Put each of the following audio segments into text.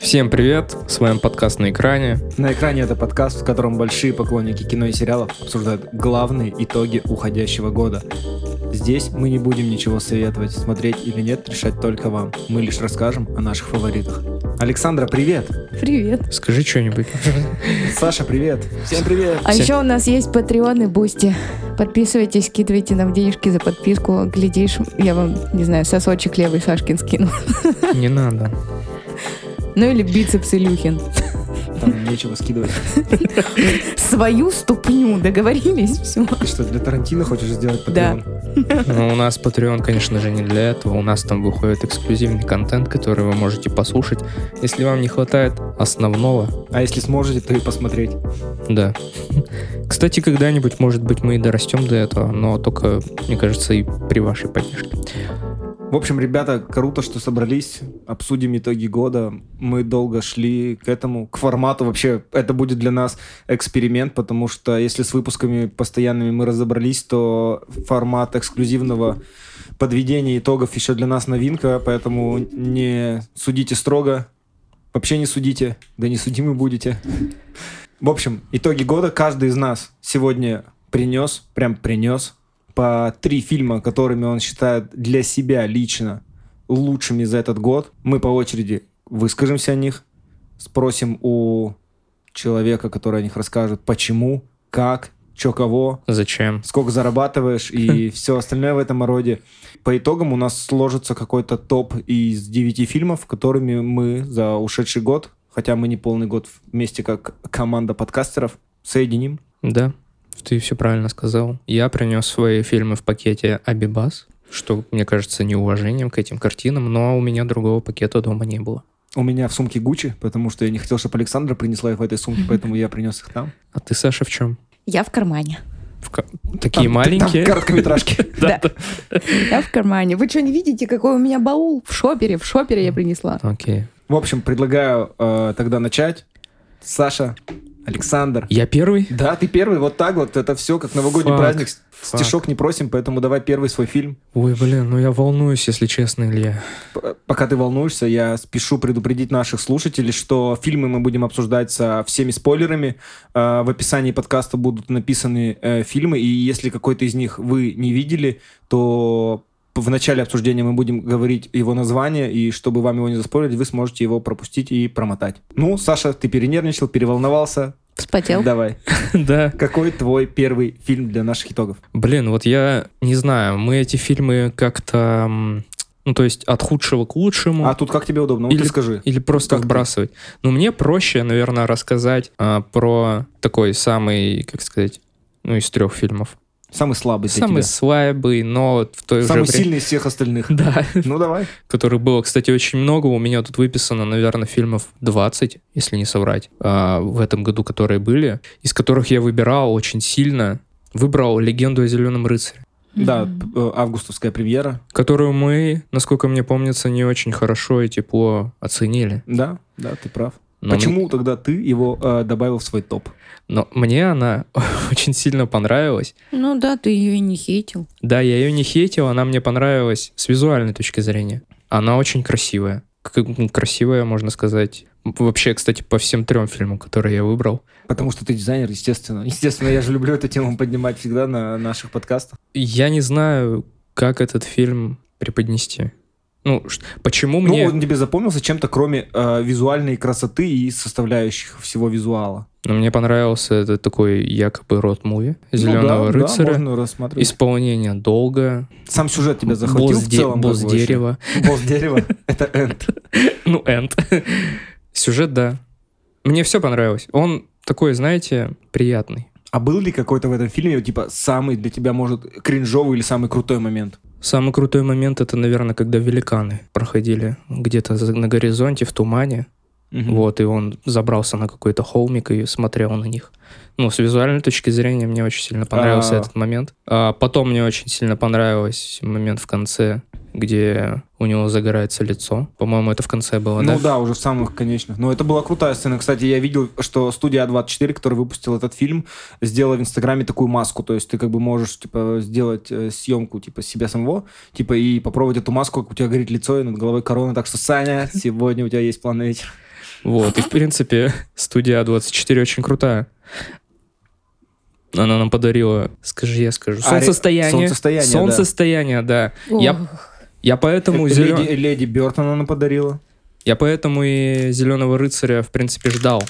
Всем привет, с вами подкаст на экране. На экране это подкаст, в котором большие поклонники кино и сериалов обсуждают главные итоги уходящего года. Здесь мы не будем ничего советовать, смотреть или нет, решать только вам. Мы лишь расскажем о наших фаворитах. Александра, привет! Привет. Скажи что-нибудь. Саша, привет! Всем привет! А еще у нас есть Patreon и Boosty. Подписывайтесь, скидывайте нам денежки за подписку. Глядишь, я вам, не знаю, сосочек левый Сашкин скину. Не надо. Ну или бицепс Илюхин. Там нечего скидывать. Свою ступню, договорились? Все. Ты что, для Тарантино хочешь сделать Да. Patreon? Ну, у нас Patreon, конечно же, не для этого. У нас там выходит эксклюзивный контент, который вы можете послушать. Если вам не хватает основного, А если сможете, то и посмотреть. да. Кстати, когда-нибудь, может быть, мы и дорастем до этого, но только, мне кажется, и при вашей поддержке. В общем, ребята, круто, что собрались. Обсудим итоги года. Мы долго шли к этому, к формату. Вообще, это будет для нас эксперимент, потому что если с выпусками постоянными мы разобрались, то формат эксклюзивного подведения итогов еще для нас новинка, поэтому не судите строго. Вообще не судите, да не судимы будете. В общем, итоги года каждый из нас сегодня принес, прям принес по три фильма, которыми он считает для себя лично лучшими за этот год. Мы по очереди выскажемся о них, спросим у человека, который о них расскажет, почему, как, чё кого, Зачем? сколько зарабатываешь и все остальное в этом роде. По итогам у нас сложится какой-то топ из девяти фильмов, которыми мы за ушедший год, хотя мы не полный год вместе как команда подкастеров, соединим. Да, ты все правильно сказал. Я принес свои фильмы в пакете Абибас, что, мне кажется, неуважением к этим картинам, но у меня другого пакета дома не было. У меня в сумке Гуччи, потому что я не хотел, чтобы Александра принесла их в этой сумке, поэтому я принес их там. А ты, Саша, в чем? Я в кармане. В ка- Такие Там- маленькие? там короткометражки. Да. Я в кармане. Вы что, не видите, какой у меня баул? В шопере, в шопере я принесла. Окей. В общем, предлагаю э, тогда начать. Саша, Александр. Я первый? Да, ты первый, вот так вот. Это все как новогодний Фак, праздник. фак. Стишок не просим, поэтому давай первый свой фильм. Ой, блин, ну я волнуюсь, если честно, Илья. П- Пока ты волнуешься, я спешу предупредить наших слушателей, что фильмы мы будем обсуждать со всеми спойлерами. Э, В описании подкаста будут написаны э, фильмы, и если какой-то из них вы не видели, то в начале обсуждения мы будем говорить его название, и чтобы вам его не заспорить, вы сможете его пропустить и промотать. Ну, Саша, ты перенервничал, переволновался. Вспотел. Давай. Да. Какой твой первый фильм для наших итогов? Блин, вот я не знаю, мы эти фильмы как-то... Ну, то есть от худшего к лучшему. А тут как тебе удобно? Вот Или- ты скажи. Или просто Как ты? вбрасывать. Ну, мне проще, наверное, рассказать а, про такой самый, как сказать, ну, из трех фильмов. Самый слабый для Самый тебя. слабый, но в той Самый же время... сильный из всех остальных. Да, Ну, давай. которых было, кстати, очень много. У меня тут выписано, наверное, фильмов 20, если не соврать, а, в этом году, которые были, из которых я выбирал очень сильно. Выбрал «Легенду о Зеленом рыцаре», Да, э, августовская премьера. которую мы, насколько мне помнится, не очень хорошо и тепло оценили. Да, да, ты прав. Но Почему тогда ты его э, добавил в свой топ? Но мне она очень сильно понравилась. Ну да, ты ее и не хейтил. Да, я ее не хейтил, она мне понравилась с визуальной точки зрения. Она очень красивая. Красивая, можно сказать. Вообще, кстати, по всем трем фильмам, которые я выбрал. Потому что ты дизайнер, естественно. Естественно, я же люблю эту тему поднимать всегда на наших подкастах. Я не знаю, как этот фильм преподнести. Ну, почему Ну, мне... он тебе запомнился чем-то, кроме э, визуальной красоты и составляющих всего визуала. Ну, мне понравился этот такой якобы рот-муви «Зеленого Ну, да, рыцаря». Да, можно рассматривать. Исполнение долго. Сам сюжет тебя захватил босс, в де- целом? босс дерева. Босс дерева. Это энд. Ну, энд. Сюжет, да. Мне все понравилось. Он такой, знаете, приятный. А был ли какой-то в этом фильме, типа, самый для тебя, может, кринжовый или самый крутой момент? Самый крутой момент это, наверное, когда великаны проходили где-то на горизонте в тумане. Мгм. Вот, и он забрался на какой-то холмик и смотрел на них. Ну, с визуальной точки зрения мне очень сильно понравился А. этот момент. А потом мне очень сильно понравился момент в конце. где у него загорается лицо. По-моему, это в конце было, Ну да? да, уже в самых конечных. Но это была крутая сцена. Кстати, я видел, что студия А24, которая выпустила этот фильм, сделала в Инстаграме такую маску. То есть ты как бы можешь типа сделать э, съемку типа себя самого, типа и попробовать эту маску, как у тебя горит лицо и над головой корона. Так что, Саня, сегодня у тебя есть план на вечер. Вот, и в принципе, студия А24 очень крутая. Она нам подарила, скажи, я скажу, А, солнцестояние. «Солнцестояние», да. Солнцестояние, да. Я, я поэтому зелё- Леди, Леди Бёртон она подарила. я поэтому и Зеленого рыцаря, в принципе, ждал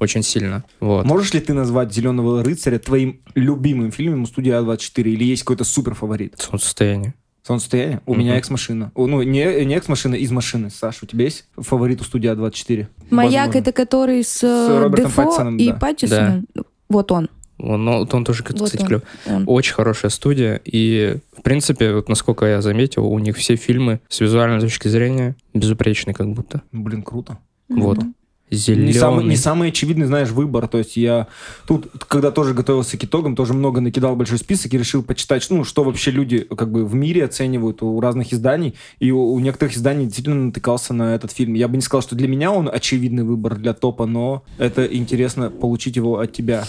очень сильно. Вот. Можешь ли ты назвать «Зеленого рыцаря» твоим любимым фильмом у студии А24? Или есть какой-то супер фаворит? Солнцестояние. Солнцестояние? У меня экс-машина. Ну, не, не экс-машина, из машины. Саш, у тебя есть фаворит у студии А24? Маяк Возможно. это который с, э, Робертом Дефо Паттинсоном, и да. Паттисоном. Вот он. Он, ну, вот он тоже, кстати, Вот он. клёв. он. Очень хорошая студия. И, в принципе, вот насколько я заметил, у них все фильмы с визуальной точки зрения безупречны как будто. Ну, Блин, круто. Вот. Мгм. Зеленый. Не самый, не самый очевидный, знаешь, выбор. То есть я тут, когда тоже готовился к итогам, тоже много накидал большой список и решил почитать, ну, что вообще люди как бы в мире оценивают у разных изданий. И у, у некоторых изданий действительно натыкался на этот фильм. Я бы не сказал, что для меня он очевидный выбор для топа, но это интересно получить его от тебя.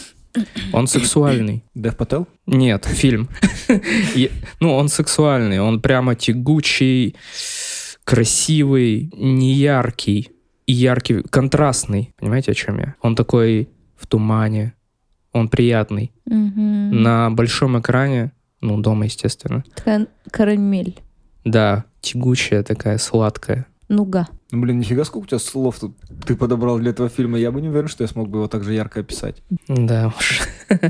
Он сексуальный. Дэв Пател? Нет, фильм. Ну, он сексуальный, он прямо тягучий, красивый, неяркий и яркий, контрастный. Понимаете, о чем я? Он такой в тумане, он приятный. Мгм. На большом экране, ну, дома, естественно. Ткан- Карамель. Да, тягучая такая, сладкая. Нуга. Ну, блин, нифига, сколько у тебя слов тут ты подобрал для этого фильма. Я бы не уверен, что я смог бы его так же ярко описать. Да уж.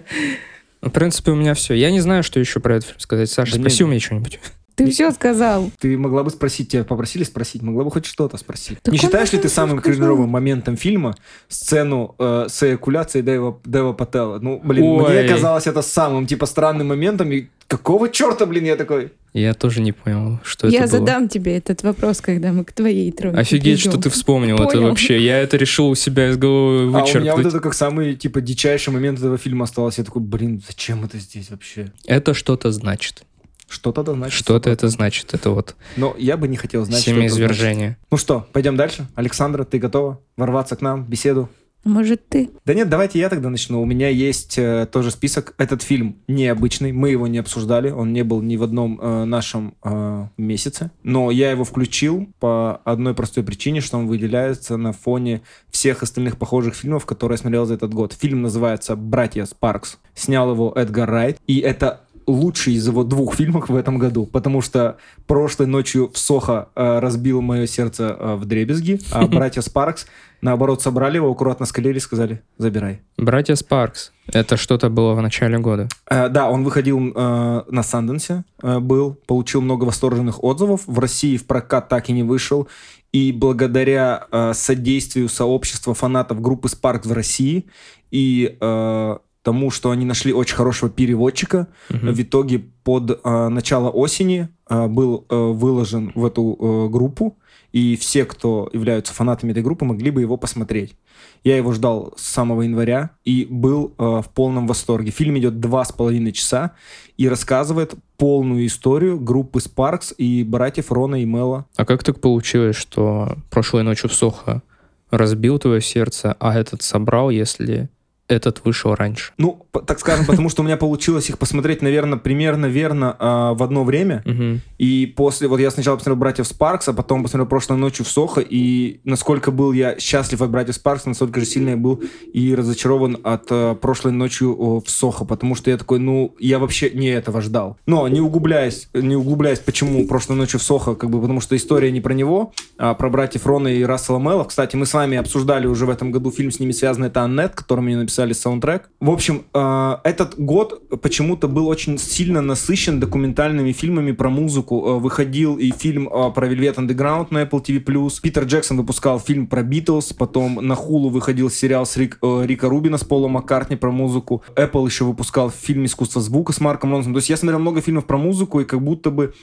В принципе, у меня все. Я не знаю, что еще про этот фильм сказать. Саша, Да спроси у меня что-нибудь. Ты все сказал. Ты могла бы спросить, тебя попросили спросить, могла бы хоть что-то спросить. Так не считаешь ли ты самым кринжовым моментом фильма сцену э, с эякуляцией Дэва, Дэва Паттела? Ну, блин, Ой. мне казалось это самым, типа, странным моментом, и какого черта, блин, я такой... Я тоже не понял, что Я это было. задам тебе этот вопрос, когда мы к твоей тройке Офигеть, придем. что ты вспомнил это Понял. вообще. Я это решил у себя из головы А у меня вычеркнуть. вот это как самый, типа, дичайший момент этого фильма остался. Я такой, блин, зачем это здесь вообще? Это что-то значит. Что тогда значит? Что-то это значит. Это вот Но я бы не хотел знать, что это значит. семяизвержение. Ну что, пойдем дальше? Александра, ты готова ворваться к нам в беседу? Может, ты? Да нет, давайте я тогда начну. У меня есть э, тоже список. Этот фильм необычный, мы его не обсуждали, он не был ни в одном э, нашем э, месяце. Но я его включил по одной простой причине, что он выделяется на фоне всех остальных похожих фильмов, которые я смотрел за этот год. Фильм называется «Братья Спаркс». Снял его Эдгар Райт, и это лучший из его двух фильмов в этом году, потому что прошлой ночью в Сохо э, разбил мое сердце э, в дребезги, а братья Спаркс, наоборот, собрали его, аккуратно скалили и сказали «забирай». Братья Спаркс. Это что-то было в начале года. Э, да, он выходил э, на Санденсе, э, был, получил много восторженных отзывов. В России в прокат так и не вышел. И благодаря э, содействию сообщества фанатов группы Sparks в России и э, тому, что они нашли очень хорошего переводчика, Мгм. в итоге под э, начало осени э, был э, выложен в эту э, группу, и все, кто являются фанатами этой группы, могли бы его посмотреть. Я его ждал с самого января и был э, в полном восторге. Фильм идет два с половиной часа и рассказывает полную историю группы Спаркс и братьев Рона и Мела. А как так получилось, что прошлой ночью в Сохо разбил твое сердце, а этот собрал, если этот вышел раньше? Ну, так скажем, потому что у меня получилось их посмотреть, наверное, примерно верно э, в одно время. Мгм. И после, вот я сначала посмотрел «Братьев Спаркс», а потом посмотрел «Прошлой ночью в Сохо», и насколько был я счастлив от «Братьев Спаркс», настолько же сильно я был и разочарован от э, «Прошлой ночью в Сохо», потому что я такой, ну, я вообще не этого ждал. Но не углубляясь, не углубляясь, почему «Прошлой ночью в Сохо», как бы, потому что история не про него, а про братьев Рона и Рассела Мелла. Кстати, мы с вами обсуждали уже в этом году фильм с ними связанный, это «Аннет», которым мне написали саундтрек. В общем, э, этот год почему-то был очень сильно насыщен документальными фильмами про музыку. Э, Выходил и фильм э, про Velvet Underground на Apple TV+. Питер Джексон выпускал фильм про Битлз, потом на Хулу выходил сериал с Рик- Рика Рубина с Полом Маккартни про музыку. Apple еще выпускал фильм «Искусство звука» с Марком Ронсоном. То есть я смотрел много фильмов про музыку, и как будто бы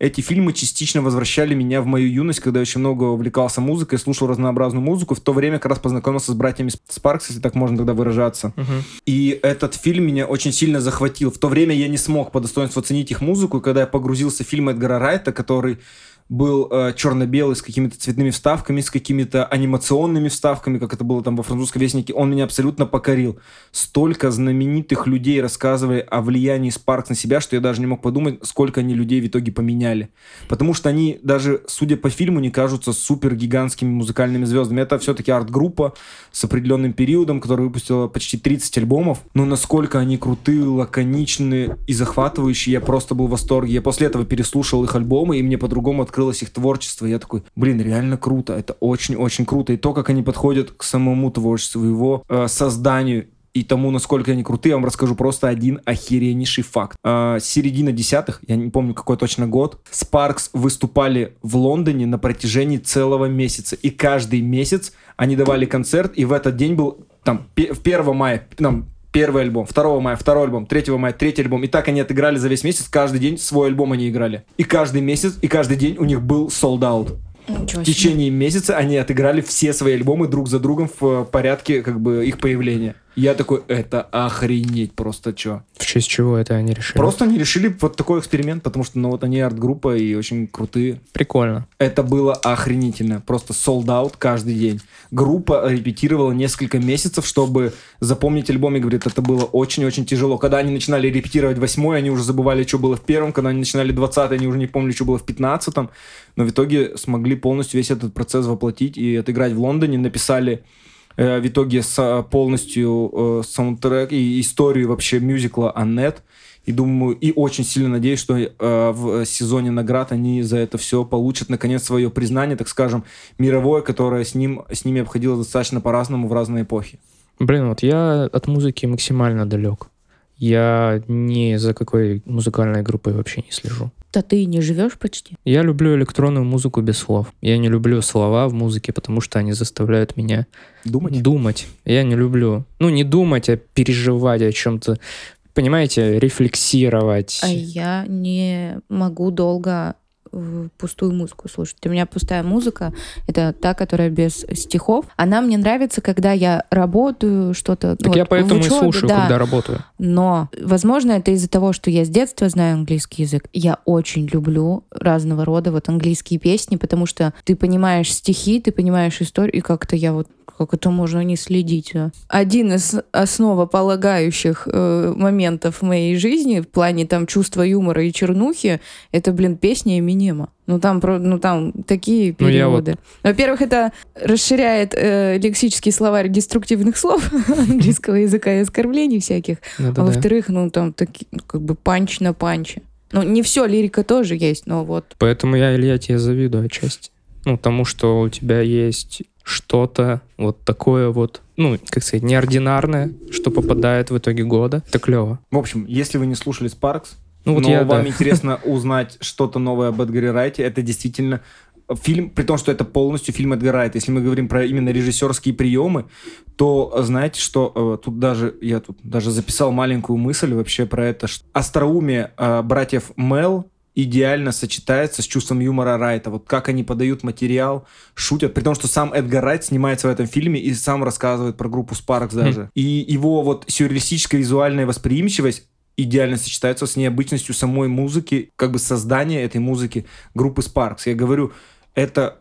эти фильмы частично возвращали меня в мою юность, когда я очень много увлекался музыкой, слушал разнообразную музыку. В то время как раз познакомился с братьями Спаркс, если так можно тогда выражаться. Мгм. И этот фильм меня очень сильно захватил. В то время я не смог по достоинству оценить их музыку, и когда я погрузился в фильм Эдгара Райта, который был э, черно-белый с какими-то цветными вставками, с какими-то анимационными вставками, как это было там во французском вестнике, он меня абсолютно покорил. Столько знаменитых людей рассказывали о влиянии Спаркс на себя, что я даже не мог подумать, сколько они людей в итоге поменяли. Потому что они даже, судя по фильму, не кажутся супер гигантскими музыкальными звездами. Это все-таки арт-группа с определенным периодом, которая выпустила почти 30 альбомов. Но насколько они крутые, лаконичные и захватывающие, я просто был в восторге. Я после этого переслушал их альбомы, и мне по-другому открылось их творчество. Я такой, блин, реально круто, это очень-очень круто. И то, как они подходят к самому творчеству, его э, созданию и тому, насколько они крутые, я вам расскажу просто один охереннейший факт. Э, с середины десятых, я не помню какой точно год, Спаркс выступали в Лондоне на протяжении целого месяца. И каждый месяц они давали концерт, и в этот день был там пе- в 1 мая, там, первый альбом, 2 мая второй альбом, 3 мая третий альбом. И так они отыграли за весь месяц, каждый день свой альбом они играли. И каждый месяц, и каждый день у них был sold out. Ничего В течение месяца они отыграли все свои альбомы друг за другом в э, порядке как бы их появления. Я такой, это охренеть просто чё. В честь чего это они решили? Просто они решили вот такой эксперимент, потому что, ну вот они арт-группа и очень крутые. Прикольно. Это было охренительно. Просто sold out каждый день. Группа репетировала несколько месяцев, чтобы запомнить альбом. И говорит, это было очень-очень тяжело. Когда они начинали репетировать восьмой, они уже забывали, что было в первом. Когда они начинали двадцатый, они уже не помнили, что было в пятнадцатом. Но в итоге смогли полностью весь этот процесс воплотить и отыграть в Лондоне. Написали э, в итоге с- полностью э, саундтрек и историю вообще мюзикла «Аннет». И думаю, и очень сильно надеюсь, что э, в сезоне наград они за это все получат, наконец, свое признание, так скажем, мировое, которое с, ним, с ними обходилось достаточно по-разному в разные эпохи. Блин, вот я от музыки максимально далек. Я ни за какой музыкальной группой вообще не слежу. Да ты и не живешь почти. Я люблю электронную музыку без слов. Я не люблю слова в музыке, потому что они заставляют меня Думать? думать. Я не люблю. Ну, не думать, а переживать о чем-то. Понимаете, рефлексировать. А я не могу долго пустую музыку слушать. У меня пустая музыка — это та, которая без стихов. Она мне нравится, когда я работаю, что-то... Так ну, я вот поэтому в и учебе, слушаю, да. когда работаю. Но, возможно, это из-за того, что я с детства знаю английский язык. Я очень люблю разного рода вот английские песни, потому что ты понимаешь стихи, ты понимаешь историю, и как-то я вот как это можно не следить. а? Один из основополагающих э, моментов моей жизни в плане там чувства юмора и чернухи это, блин, песня Эминема. Ну там, ну там такие Ну, я вот- переводы. Во-первых, это расширяет э, лексический словарь деструктивных слов английского языка и оскорблений всяких. А Да-да-да. во-вторых, ну там такие, ну, как бы панч на панче. Ну, не все, лирика тоже есть, но вот. Поэтому я, Илья, тебе завидую отчасти. Ну, тому, что у тебя есть что-то вот такое вот, ну, как сказать, неординарное, что попадает в итоге года. Это клево. В общем, если вы не слушали Спаркс, Ну, вот но я, вам да. интересно узнать что-то новое об Эдгаре Райте, это действительно фильм, при том, что это полностью фильм Эдгара Райта. Если мы говорим про именно режиссерские приемы, то знаете, что э, тут даже, я тут даже записал маленькую мысль вообще про это, что остроумие э, братьев Мел идеально сочетается с чувством юмора Райта. Вот как они подают материал, шутят. При том, что сам Эдгар Райт снимается в этом фильме и сам рассказывает про группу Спаркс даже. И его вот сюрреалистическая визуальная восприимчивость идеально сочетается с необычностью самой музыки, как бы создания этой музыки группы Спаркс. Я говорю, это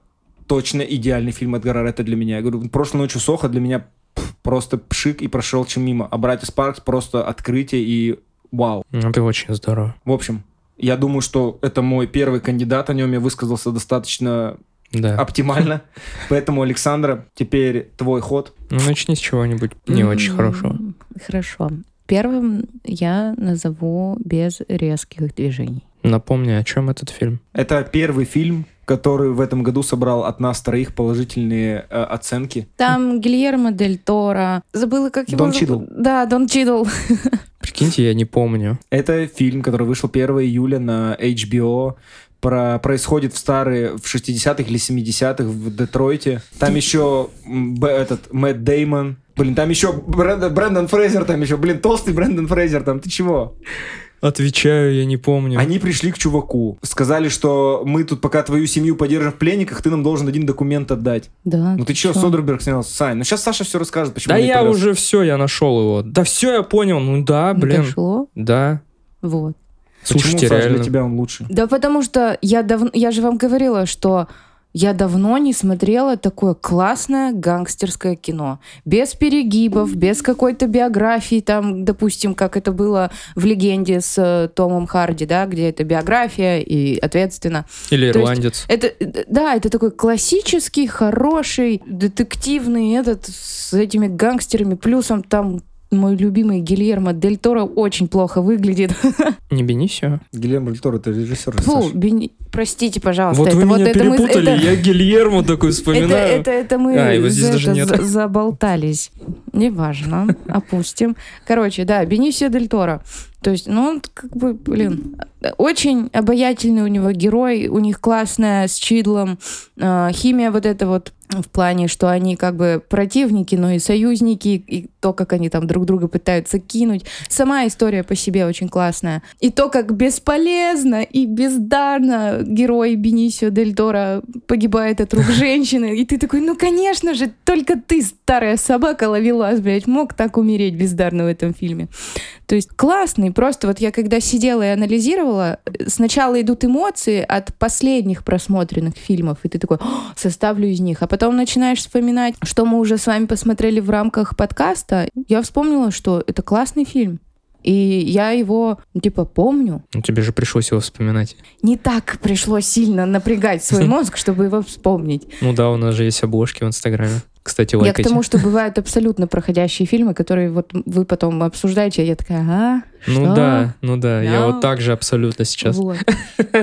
точно идеальный фильм Эдгара Райта для меня. Я говорю, прошлой ночью Соха для меня просто пшик и прошел чем мимо. А братья Спаркс просто открытие и вау. Ну, ты очень здорово. В общем, я думаю, что это мой первый кандидат, о нем я высказался достаточно Да. оптимально. Поэтому, Александра, теперь твой ход. Ну, начни с чего-нибудь не очень хорошего. Хорошо. Первым я назову без резких движений. Напомни, о чем этот фильм? Это первый фильм, который в этом году собрал от нас троих положительные э, оценки. Там Гильермо Дель Торо. Забыла, как его Дон? Чидл. Да, Дон Чидл. Прикиньте, я не помню. Это фильм, который вышел 1 июля на HBO. Про, происходит в старые, в 60-х или 70-х в Детройте. Там еще этот Мэтт Деймон. Блин, там еще Брэндон, Брэндон Фрейзер, там еще, блин, толстый Брэндон Фрейзер, там, ты чего? Отвечаю, я не помню. Они пришли к чуваку, сказали, что мы тут пока твою семью поддержим в пленниках, ты нам должен один документ отдать. Да. Ну ты что, чё? Содерберг снял? Сань, ну сейчас Саша все расскажет, почему Да я повез. уже все, я нашел его. Да все, я понял. Ну да, блин. Дошло. Да. Вот. Почему, Слушайте, Саш, реально. для тебя он лучше? Да потому что я давно, я же вам говорила, что я давно не смотрела такое классное гангстерское кино. Без перегибов, без какой-то биографии, там, допустим, как это было в «Легенде» с э, Томом Харди, да, где это биография и ответственно. Или То есть ирландец. Это, э, да, это такой классический, хороший, детективный этот с этими гангстерами. Плюсом там мой любимый Гильермо Дель Торо очень плохо выглядит. Не Бенисио. Гильермо Дель Торо, ты режиссер, Фу. Бени- простите, пожалуйста. Вот это вы меня это мы- перепутали. это- Я Гильермо такой это, вспоминаю. это, это мы А, его здесь за даже это нет. за- заболтались. Неважно, опустим. Короче, да, Бенисио Дель Торо. То есть, ну, он как бы, блин, очень обаятельный у него герой, у них классная с Чидлом э, химия вот эта вот в плане, что они как бы противники, но и союзники, и то, как они там друг друга пытаются кинуть. Сама история по себе очень классная. И то, как бесполезно и бездарно герой Бенисио Дель Торо погибает от рук женщины. И ты такой, ну, конечно же, только ты, старая собака, ловилась, блядь, мог так умереть бездарно в этом фильме. То есть классный, просто вот я когда сидела и анализировала, э, сначала идут эмоции от последних просмотренных фильмов, и ты такой, «О, составлю из них, а потом начинаешь вспоминать, что мы уже с вами посмотрели в рамках подкаста, я вспомнила, что это классный фильм. И я его, ну, типа, помню. Ну, тебе же пришлось его вспоминать. Не так пришлось сильно напрягать свой мозг, чтобы его вспомнить. Ну да, у нас же есть обложки в Инстаграме. Кстати, Я к лайкайте. тому, что бывают абсолютно проходящие фильмы, которые вот вы потом обсуждаете, а я такая, ага, Ну что? да, ну да, я Да. вот так же абсолютно сейчас. Вот.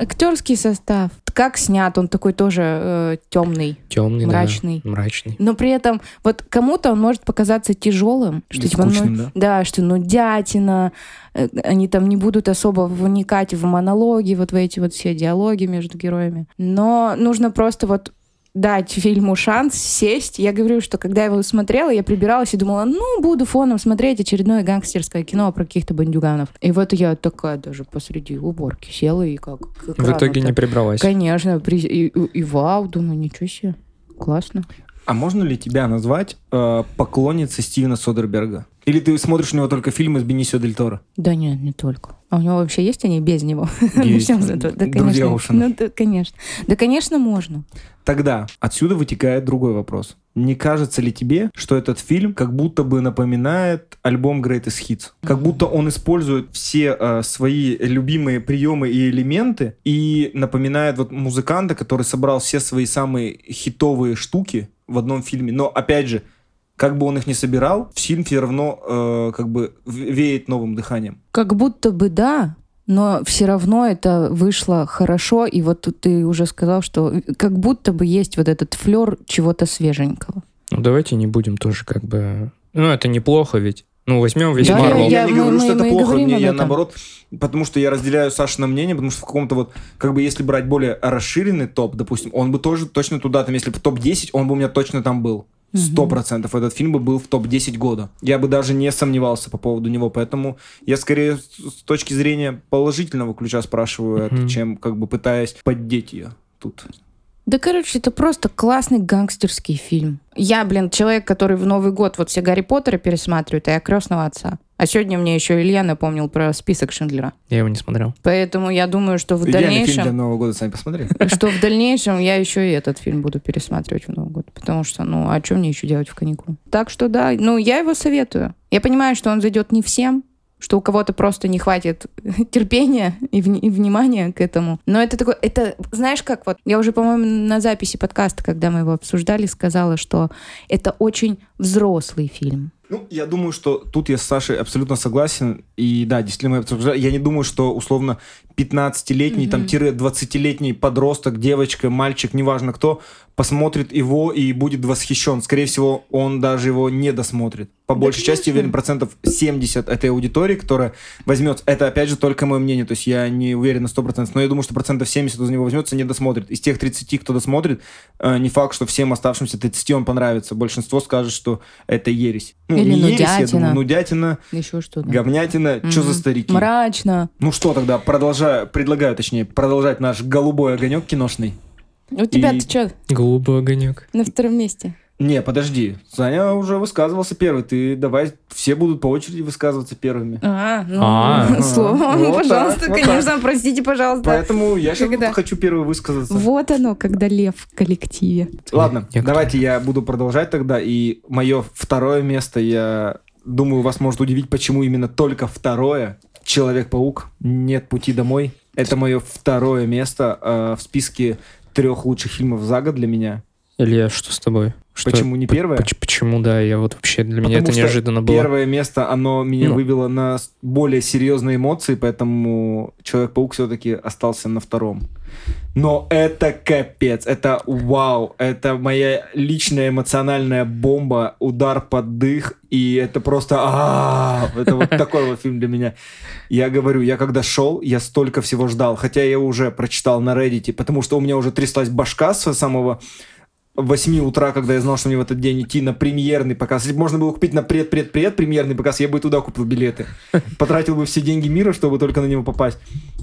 Актерский состав. Как снят, он такой тоже темный, Темный, мрачный. да. Мрачный. Но при этом вот кому-то он может показаться тяжелым, что типа, ну, да? да, что ну дятина, э, они там не будут особо вникать в монологи, вот в эти вот все диалоги между героями. Но нужно просто вот дать фильму шанс сесть. Я говорю, что когда я его смотрела, я прибиралась и думала, ну, буду фоном смотреть очередное гангстерское кино про каких-то бандюганов. И вот я такая даже посреди уборки села и как... как В итоге не прибралась. Конечно, при- и, и- и вау, думаю, ничего себе, классно. А можно ли тебя назвать э, поклонницей Стивена Содерберга? Или ты смотришь у него только фильмы с Бенисио Дель Торо? Да нет, не только. А у него вообще есть они без него? Есть. Да, Друзья конечно. Ну, да, конечно. Да, конечно, можно. Тогда отсюда вытекает другой вопрос. Не кажется ли тебе, что этот фильм как будто бы напоминает альбом Greatest Hits? Как будто он использует все э, свои любимые приемы и элементы и напоминает вот музыканта, который собрал все свои самые хитовые штуки в одном фильме. Но опять же, как бы он их ни собирал, фильм все равно э, как бы в- веет новым дыханием. Как будто бы да, но все равно это вышло хорошо. И вот тут ты уже сказал, что как будто бы есть вот этот флер чего-то свеженького. Ну давайте не будем тоже как бы... Ну это неплохо ведь. Ну возьмем весь Да, Марвел. я, я- не мы- говорю, мы- что это мы и плохо. Мне, я наоборот, потому что я разделяю Сашино мнение, потому что в каком-то вот, как бы если брать более расширенный топ, допустим, он бы тоже точно туда, там, если бы топ-10, он бы у меня точно там был. Сто процентов этот фильм бы был в топ-10 года. Я бы даже не сомневался по поводу него, поэтому я скорее с точки зрения положительного ключа спрашиваю это, чем как бы пытаясь поддеть ее тут. Да, короче, это просто классный гангстерский фильм. Я, блин, человек, который в Новый год вот все Гарри Поттеры пересматривает, а я крестного отца. А сегодня мне еще Илья напомнил про список Шиндлера. Я его не смотрел. Поэтому я думаю, что в Идеальный фильм для дальнейшем... Нового года, сами посмотри. Что в дальнейшем я еще и этот фильм буду пересматривать в Новый год. Потому что, ну, а что мне еще делать в каникулы? Так что да, ну, я его советую. Я понимаю, что он зайдет не всем, что у кого-то просто не хватит терпения и, вни- и внимания к этому. Но это такой, это, знаешь как вот, я уже, по-моему, на записи подкаста, когда мы его обсуждали, сказала, что это очень взрослый фильм. Ну, я думаю, что тут я с Сашей абсолютно согласен. И да, действительно, мы обсуждали. я не думаю, что условно 15-летний, там, тире 20-летний подросток, девочка, мальчик, неважно кто, посмотрит его и будет восхищен. Скорее всего, он даже его не досмотрит. По Да, большей части, конечно. уверен, процентов 70 этой аудитории, которая возьмет, это опять же только мое мнение, то есть я не уверен на 100%, но я думаю, что процентов 70 из него возьмется, не досмотрит. Из тех 30, кто досмотрит, э, не факт, что всем оставшимся 30 он понравится. Большинство скажет, что это ересь. Ну, Или не ересь, я нудятина. думаю, нудятина, Еще что-то. говнятина, что за старики? Мрачно. Ну что тогда, продолжаю, предлагаю, точнее, продолжать наш голубой огонек киношный. У тебя-то И- что Голубой огонек. на втором месте? Не, подожди, Саня уже высказывался первый, ты давай, все будут по очереди высказываться первыми. А, ну, А. слово, Вот пожалуйста, так, вот конечно, простите, пожалуйста. Поэтому я сейчас Когда? хочу первый высказаться. Вот оно, когда лев в коллективе. Ладно, давайте я буду продолжать тогда. И мое второе место, я думаю, вас может удивить, почему именно только второе. Человек-паук, нет пути домой. Это мое второе место э, в списке трех лучших фильмов за год для меня. Илья, что с тобой? Что- Почему не первое? поч- Почему, да, я вот вообще, для меня Потому это неожиданно было. Первое место, оно меня Ну. вывело на более серьезные эмоции, поэтому Человек-паук все-таки остался на втором. Но это капец, это вау, это моя личная эмоциональная бомба, удар под дых, и это просто... а, Это вот такой вот фильм для меня. Я говорю, я когда шел, я столько всего ждал, хотя я уже прочитал на Reddit, потому что у меня уже тряслась башка с самого 8 утра, когда я знал, что мне в этот день идти на премьерный показ. Если бы можно было купить на пред-пред-пред премьерный показ, я бы и туда купил билеты. Потратил бы все деньги мира, чтобы только на него попасть.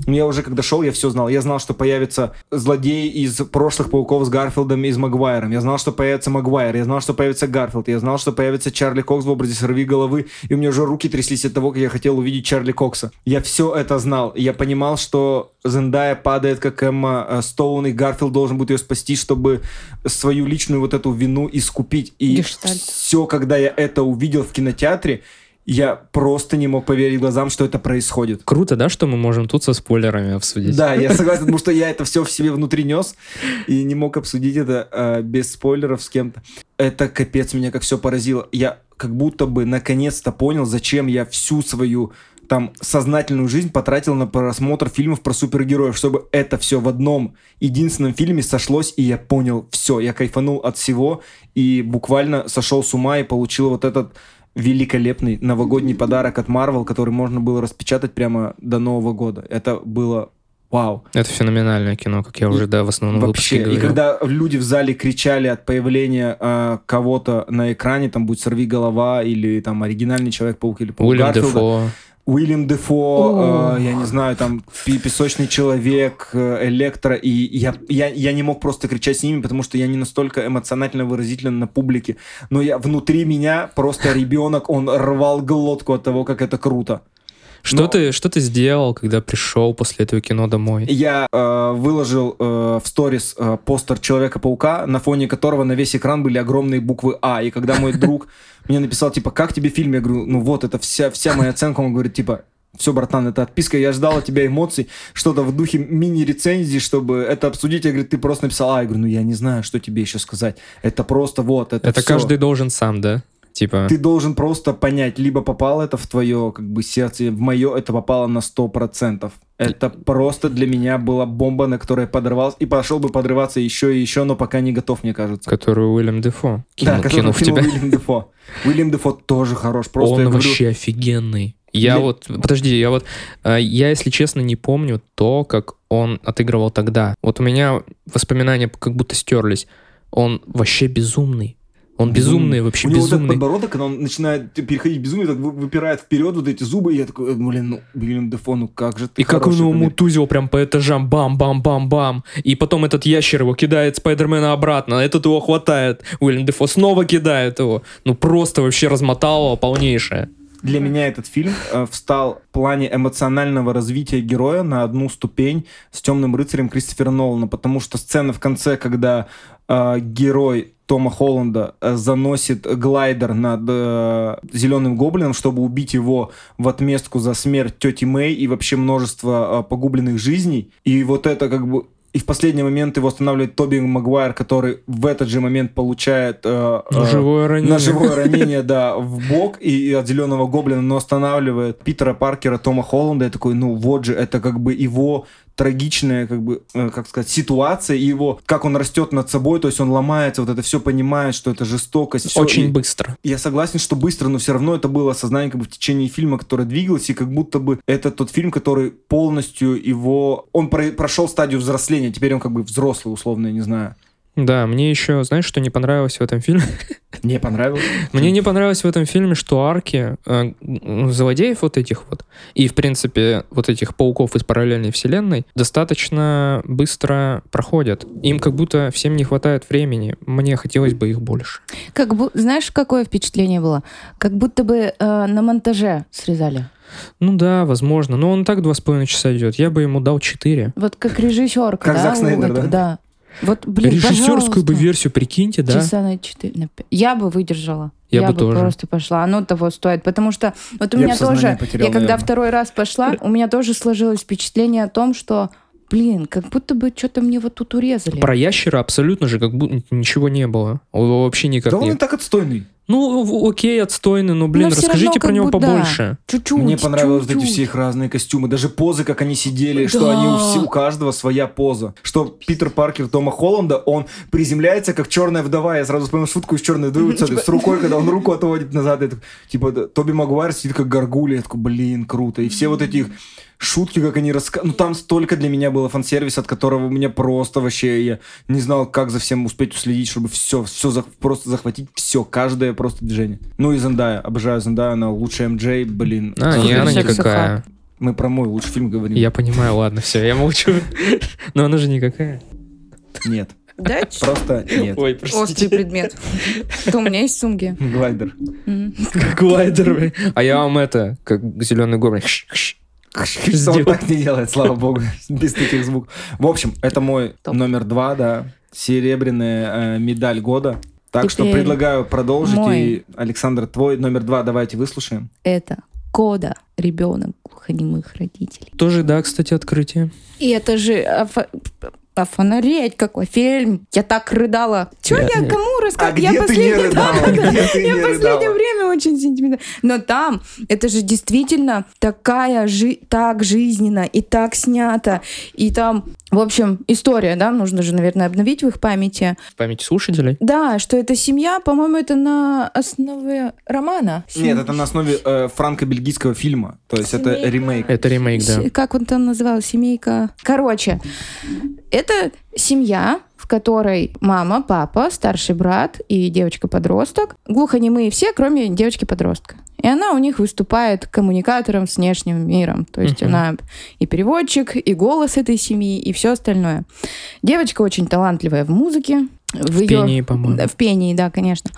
Я уже, когда шел, я все знал. Я знал, что появится злодей из прошлых пауков с Гарфилдом и с Магуайром. Я знал, что появится Магуайр. Я знал, что появится Гарфилд. Я знал, что появится Чарли Кокс в образе Сорвиголовы. И у меня уже руки тряслись от того, как я хотел увидеть Чарли Кокса. Я все это знал. Я понимал, что Зендая падает, как Эмма э, Стоун, и Гарфилд должен будет ее спасти, чтобы свою личную вот эту вину искупить. И Гештальт. все, когда я это увидел в кинотеатре, я просто не мог поверить глазам, что это происходит. Круто, да, что мы можем тут со спойлерами обсудить? Да, я согласен, потому что я это все в себе внутри нес и не мог обсудить это э, без спойлеров с кем-то. Это капец меня как все поразило. Я как будто бы наконец-то понял, зачем я всю свою там сознательную жизнь потратил на просмотр фильмов про супергероев, чтобы это все в одном единственном фильме сошлось, и я понял все. Я кайфанул от всего и буквально сошел с ума и получил вот этот великолепный новогодний подарок от Marvel, который можно было распечатать прямо до Нового года. Это было вау. Это феноменальное кино, как я уже, да, в основном Вообще, и когда люди в зале кричали от появления э, кого-то на экране, там будь сорви голова или там оригинальный человек-паук или Паук Уильям Гарфилда, Дефо. Уильям Дефо, э, я не знаю, там Песочный человек, э, Электро, и я, я, я не мог просто кричать с ними, потому что я не настолько эмоционально выразителен на публике. Но я внутри меня просто ребенок, он рвал глотку от того, как это круто. Что, Но- ты, что ты сделал, когда пришел после этого кино домой? Я э, выложил э, в сторис э, постер Человека-паука, на фоне которого на весь экран были огромные буквы А. И когда мой друг мне написал, типа, как тебе фильм? Я говорю, ну вот, это вся, вся моя оценка. Он говорит, типа, все, братан, это отписка, я ждал от тебя эмоций, что-то в духе мини-рецензии, чтобы это обсудить. Я говорю, ты просто написал, а, я говорю, ну я не знаю, что тебе еще сказать. Это просто вот, это Это всё. каждый должен сам, да? Типа, Ты должен просто понять, либо попало это в твое как бы сердце, в мое это попало на 100%. Это просто для меня была бомба, на которой я подорвался, и пошел бы подрываться еще и еще, но пока не готов, мне кажется. которую Уильям Дефо кинул, да, кинул в тебя. Уильям Дефо. Уильям Дефо тоже хорош. Просто Он я говорю, вообще офигенный. Я Для- вот, подожди, я вот, э, я, если честно, не помню то, как он отыгрывал тогда. Вот у меня воспоминания как будто стерлись. Он вообще безумный. Он безумный, вообще у него вот безумный. подбородок, когда он начинает переходить безумие, так вы- выпирает вперед вот эти зубы, и я такой, блин, ну, Уильям Дефо, ну как же ты И как он его поверь». мутузил прям по этажам, бам-бам-бам-бам. И потом этот ящер его кидает Спайдермена обратно, этот его хватает. Уильям Дефо снова кидает его. Ну просто вообще размотало полнейшее. Для меня этот фильм э, встал в плане эмоционального развития героя на одну ступень с темным рыцарем Кристофера Нолана, потому что сцена в конце, когда э, герой Тома Холланда э, заносит глайдер над э, зеленым гоблином, чтобы убить его в отместку за смерть тети Мэй и вообще множество э, погубленных жизней. И вот это как бы и в последний момент его останавливает Тоби Магуайр, который в этот же момент получает э, э, Ножевое ранение. ножевое ранение, да, в бок и, и от зеленого гоблина, но останавливает Питера Паркера, Тома Холланда. Я такой, ну вот же, это как бы его трагичная, как бы, э, как сказать, ситуация, и его, как он растет над собой, то есть он ломается, вот это все понимает, что это жестокость. всё, Очень и- быстро. я согласен, что быстро, но все равно это было осознание как бы в течение фильма, которое двигалось, и как будто бы это тот фильм, который полностью его... Он про- прошел стадию взросления, теперь он как бы взрослый, условно, я не знаю. Да, мне еще, знаешь, что не понравилось в этом фильме? Мне понравилось. Мне не понравилось в этом фильме, что арки э, злодеев вот этих вот, и, в принципе, вот этих пауков из параллельной вселенной достаточно быстро проходят. Им как будто всем не хватает времени. Мне хотелось бы их больше. Как бы, знаешь, какое впечатление было? Как будто бы э, на монтаже срезали. Ну да, возможно. Но он так два с половиной часа идет. Я бы ему дал четыре. Вот как режиссерка, Как да? Зак Снайдер, этого, да? Вот, блин, Режиссерскую бы версию, прикиньте, да? Часа на 4, на 5. Я бы выдержала. Я бы тоже. просто пошла. Оно того стоит. Потому что вот у Я меня тоже... потерял, я когда наверное. второй раз пошла, у меня тоже сложилось впечатление о том, что, блин, как будто бы что-то мне вот тут урезали. Про ящера абсолютно же как будто ничего не было. Вообще никак Да он и так отстойный. Ну, окей, отстойный, но, блин, Но расскажите равно про него бы да. побольше. Чуть-чуть. Мне понравилось вот эти чуть-чуть. все их разные костюмы, даже позы, как они сидели, Да. что они у, все- у каждого своя поза. Что Питер Паркер Тома Холланда, он приземляется как черная вдова. Я сразу вспомнил шутку из черной вдовы с с рукой, когда он руку отводит назад. это, типа да, Тоби Магуайр сидит как горгулья. Я такой, блин, круто. И все вот эти шутки, как они рассказывают. Ну, там столько для меня было фан-сервиса, от которого у меня просто вообще... Я не знал, как за всем успеть уследить, чтобы все, все просто захватить, все, каждое просто движение. Ну и Зендая. Обожаю Зендаю, она лучшая МД, блин. А, не, она никакая. Мы про мой лучший фильм говорим. Я понимаю, ладно, все, я молчу. Но она же никакая. Нет. Да? Просто нет. Ой, Острый предмет. Это у меня есть сумки. Глайдер. Мгм. Как лайдер. А я вам это, как зеленый гоблин. Он так не делает, слава богу, без таких звуков. В общем, это мой номер два, да. Серебряная э, медаль года. Так что предлагаю продолжить. мой. И, Александр, твой номер два давайте выслушаем. Это кода ребенок глухонемых родителей. Тоже, да, кстати, открытие. И это же офонареть какой фильм. Я так рыдала. Че Я- я, кому А рассказываю? где я да, не в последнее время очень сентиментальна. Но там это же действительно такая жи- так жизненно и так снято. И там, в общем, история, да, нужно же, наверное, обновить в их памяти. В памяти слушателей. Да, что это семья, по-моему, это на основе романа. Нет, это на основе э, франко-бельгийского фильма. То есть это Семейка. ремейк. Это ремейк, да. С- Как он там называл? Семейка. Короче, это семья, в которой мама, папа, старший брат и девочка-подросток. Глухонемые все, кроме девочки-подростка. И она у них выступает коммуникатором с внешним миром. То есть Мгм. она и переводчик, и голос этой семьи, и все остальное. Девочка очень талантливая в музыке. В, В её- пении, по-моему. В пении, да, конечно.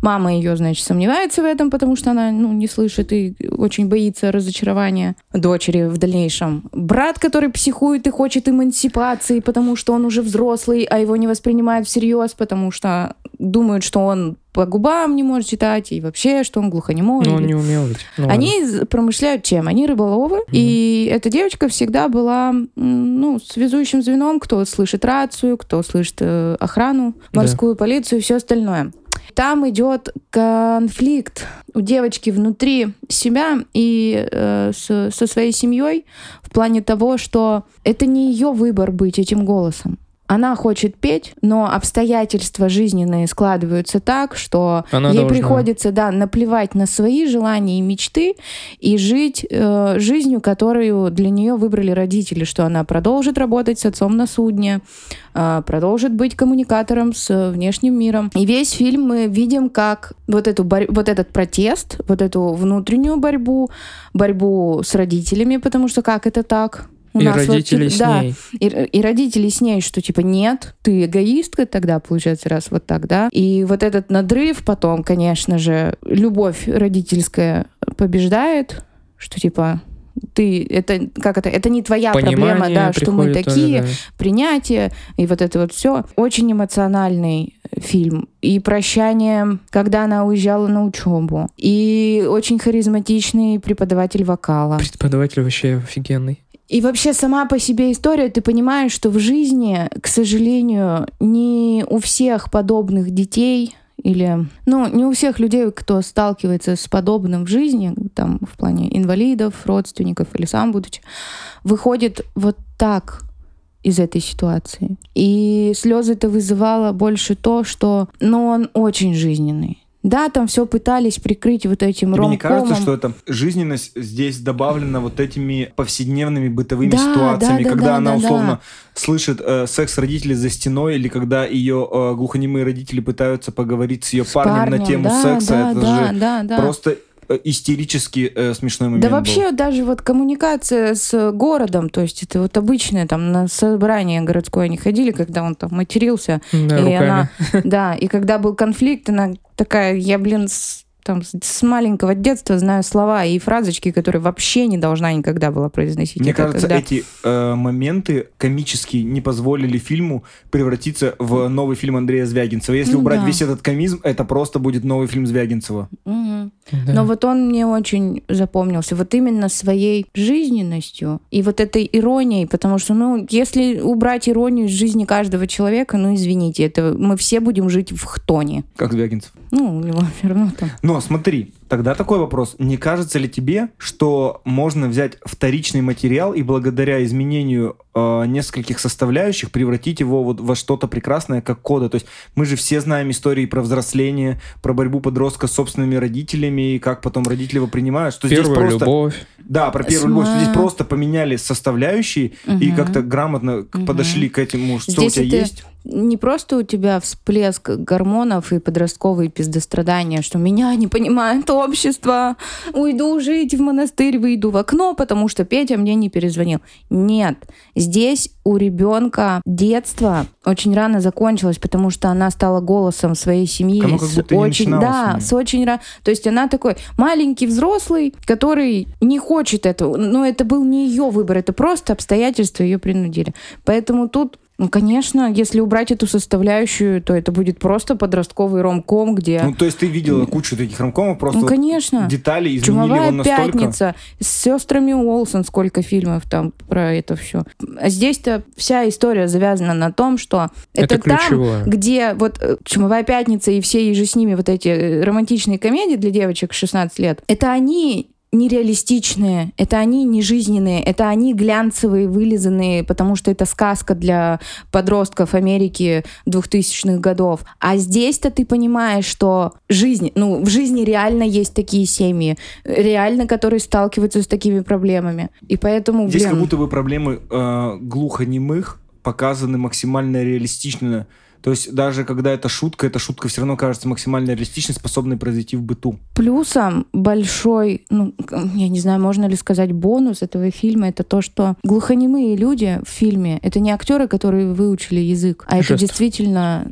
Мама ее, значит, сомневается в этом, потому что она ну, не слышит и очень боится разочарования дочери в дальнейшем. Брат, который психует и хочет эмансипации, потому что он уже взрослый, а его не воспринимают всерьез, потому что думают, что он по губам не может читать, и вообще, что он глухонемой. Но он или- не умел ведь. Ну, ладно. они з- промышляют чем? Они рыболовы, и эта девочка всегда была ну, связующим звеном, кто слышит рацию, кто слышит э, охрану, Да. морскую полицию и все остальное. Там идет конфликт у девочки внутри себя и э, с- со своей семьей в плане того, что это не ее выбор быть этим голосом. Она хочет петь, но обстоятельства жизненные складываются так, что Она ей должна. приходится, да, наплевать на свои желания и мечты и жить э, жизнью, которую для нее выбрали родители, что она продолжит работать с отцом на судне, э, продолжит быть коммуникатором с внешним миром. И весь фильм мы видим, как вот, эту борь- вот этот протест, вот эту внутреннюю борьбу, борьбу с родителями, потому что как это так? У И нас вот, родители типа, с да, ней. и, и родители с ней, что типа нет, ты эгоистка тогда, получается, раз вот так, да. И вот этот надрыв потом, конечно же, любовь родительская побеждает, что типа ты это как это это не твоя проблема, Понимание да, что мы приходит тоже, такие, да. принятие и вот это вот все очень эмоциональный фильм и прощание, когда она уезжала на учебу, и очень харизматичный преподаватель вокала. Преподаватель вообще офигенный. И вообще сама по себе история, ты понимаешь, что в жизни, к сожалению, не у всех подобных детей или, ну, не у всех людей, кто сталкивается с подобным в жизни, там, в плане инвалидов, родственников или сам будучи, выходит вот так из этой ситуации. И слезы это вызывало больше то, что, ну, он очень жизненный. Да, там все пытались прикрыть вот этим ромкомом. не кажется, что эта жизненность здесь добавлена вот этими повседневными бытовыми Да, ситуациями, да, да, когда да, она да, условно да. слышит э, секс родителей за стеной, или когда ее э, глухонемые родители пытаются поговорить с ее С парнем, на тему да, секса, да, это да, же да, да. просто истерически э, смешной момент Да был. вообще даже вот коммуникация с городом, то есть это вот обычное там на собрание городское они ходили, когда он там матерился, Да, или руками. она, да, и когда был конфликт, она такая, я, блин, с, там, с- с маленького детства знаю слова и фразочки, которые вообще не должна никогда была произносить. Мне Это кажется, когда- эти э, моменты комические не позволили фильму превратиться в новый фильм Андрея Звягинцева. Если Ну убрать да. весь этот комизм, это просто будет новый фильм Звягинцева. Мгм. Да. Но вот он мне очень запомнился. Вот именно своей жизненностью и вот этой иронией, потому что, ну, если убрать иронию из жизни каждого человека, ну, извините, это мы все будем жить в хтоне. Как Звягинцев. Ну, у него все равно там. Но смотри, тогда такой вопрос. Не кажется ли тебе, что можно взять вторичный материал и благодаря изменению э, нескольких составляющих превратить его вот во что-то прекрасное, как кода? То есть мы же все знаем истории про взросление, про борьбу подростка с собственными родителями и как потом родители его принимают. Что здесь Первая просто... любовь. Да, про первую любовь. Что здесь просто поменяли составляющие и Мгм. как-то грамотно Мгм. подошли к этому, что Здесь у тебя это есть. Не просто у тебя всплеск гормонов и подростковые пиздострадания, что меня не понимает общество, уйду жить в монастырь, выйду в окно, потому что Петя мне не перезвонил. Нет, здесь у ребенка детство очень рано закончилось, потому что она стала голосом своей семьи. Кому как с будто очень, да, неё. с очень рано. То есть она такой маленький взрослый, который не хочет этого. Но это был не ее выбор, это просто обстоятельства ее принудили. Поэтому тут ну, конечно, если убрать эту составляющую, то это будет просто подростковый ромком, где... Ну, то есть ты видела кучу таких ромкомов, просто Ну, вот конечно. детали изменили Чумовая его настолько... пятница с сестрами Уолсон, сколько фильмов там про это все. А здесь-то вся история завязана на том, что это, Это там, где вот э, Чумовая пятница и все же с ними вот эти э, романтичные комедии для девочек 16 лет, это они нереалистичные, это они не жизненные, это они глянцевые, вылизанные, потому что это сказка для подростков Америки 2000-х годов. А здесь-то ты понимаешь, что жизнь, ну, в жизни реально есть такие семьи, реально, которые сталкиваются с такими проблемами. И поэтому, Здесь блин, как будто бы проблемы э, глухонемых показаны максимально реалистично. То есть даже когда это шутка, эта шутка все равно кажется максимально реалистичной, способной произойти в быту. Плюсом большой, ну, я не знаю, можно ли сказать бонус этого фильма, это то, что глухонемые люди в фильме, это не актеры, которые выучили язык, а это Жестов. действительно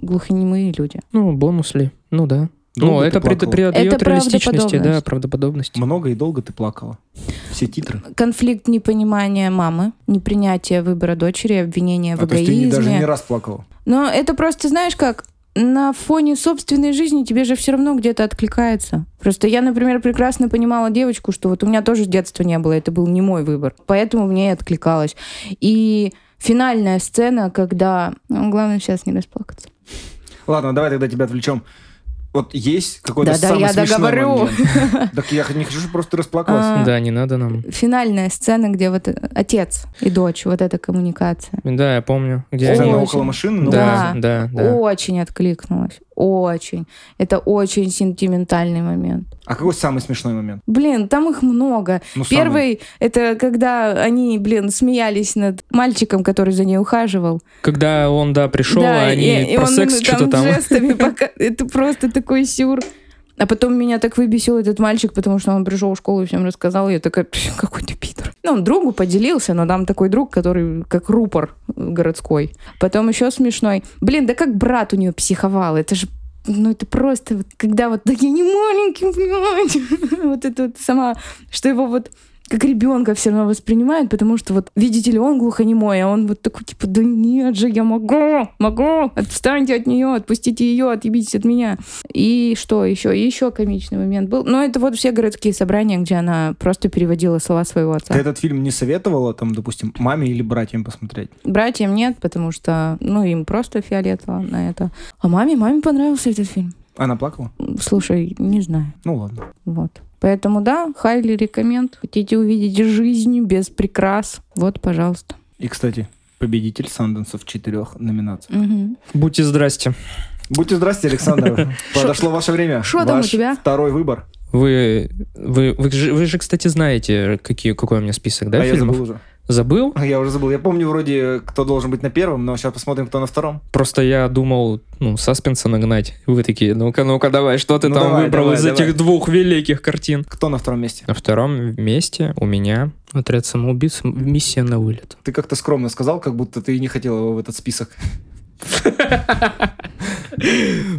глухонемые люди. Ну, бонус ли? Ну да. Долго ну, это плакала? придает Это реалистичности, да, правдоподобности. Много и долго ты плакала. Все титры. Конфликт непонимания мамы, непринятие выбора дочери, обвинение в А, то есть ты даже эгоизме. не раз плакала. Но это просто, знаешь как, на фоне собственной жизни тебе же все равно где-то откликается. Просто я, например, прекрасно понимала девочку, что вот у меня тоже детства не было, это был не мой выбор. Поэтому мне и откликалось. И финальная сцена, когда... Ну, главное сейчас не расплакаться. Ладно, давай тогда тебя отвлечем. Вот есть какой-то Да-да, самый я смешной договорю. момент. Так я не хочу, чтобы просто ты расплакалась. А, Да, не надо нам. Финальная сцена, где вот отец и дочь, вот эта коммуникация. Да, я помню. Где Сцена они- около машины. ну, Да, Да. да, да. Очень откликнулась. Очень. Это очень сентиментальный момент. А какой самый смешной момент? Блин, там их много. Ну, самый. Первый это когда они, блин, смеялись над мальчиком, который за ней ухаживал. Когда он, да, пришел, да, а они и, и про он секс им что-то там. жестами пока... Это просто такой сюр. А потом меня так выбесил этот мальчик, потому что он пришел в школу и всем рассказал. и Я такая, «Пф, какой ты питер. Ну, он другу поделился, но там такой друг, который как рупор городской. Потом еще смешной. Блин, да как брат у нее психовал. Это же ну, это просто, когда вот, да я не маленький, понимаете? Вот это вот сама, что его вот как ребенка все равно воспринимает, потому что вот, видите ли, он глухонемой, а он вот такой, типа, да нет же, я могу, могу, отстаньте от нее, отпустите ее, отъебитесь от меня. И что еще? И еще комичный момент был. Но это вот все городские собрания, где она просто переводила слова своего отца. Ты этот фильм не советовала, там, допустим, маме или братьям посмотреть? Братьям нет, потому что, ну, им просто фиолетово на это. А маме, маме понравился этот фильм. Она плакала? Слушай, не знаю. Ну ладно. Вот. Поэтому да, хайли рекоменд. Хотите увидеть жизнь без прикрас? Вот, пожалуйста. И, кстати, победитель Санденса в четырех номинациях. Мгм. Будьте здрасте. Будьте здрасте, Александр. Подошло ваше время. шо там у тебя? второй выбор. Вы, вы, вы, же, вы же, кстати, знаете, какие, какой у меня список, да, а я фильмов? забыл уже. Забыл? Я уже забыл. Я помню вроде, кто должен быть на первом, но сейчас посмотрим, кто на втором. Просто я думал, ну, саспенса нагнать. Вы такие, ну-ка, ну-ка, давай, что ты Ну, там давай, выбрал давай, из давай. этих двух великих картин? Кто на втором месте? На втором месте у меня отряд самоубийц «Миссия на вылет». Ты как-то скромно сказал, как будто ты не хотел его в этот список.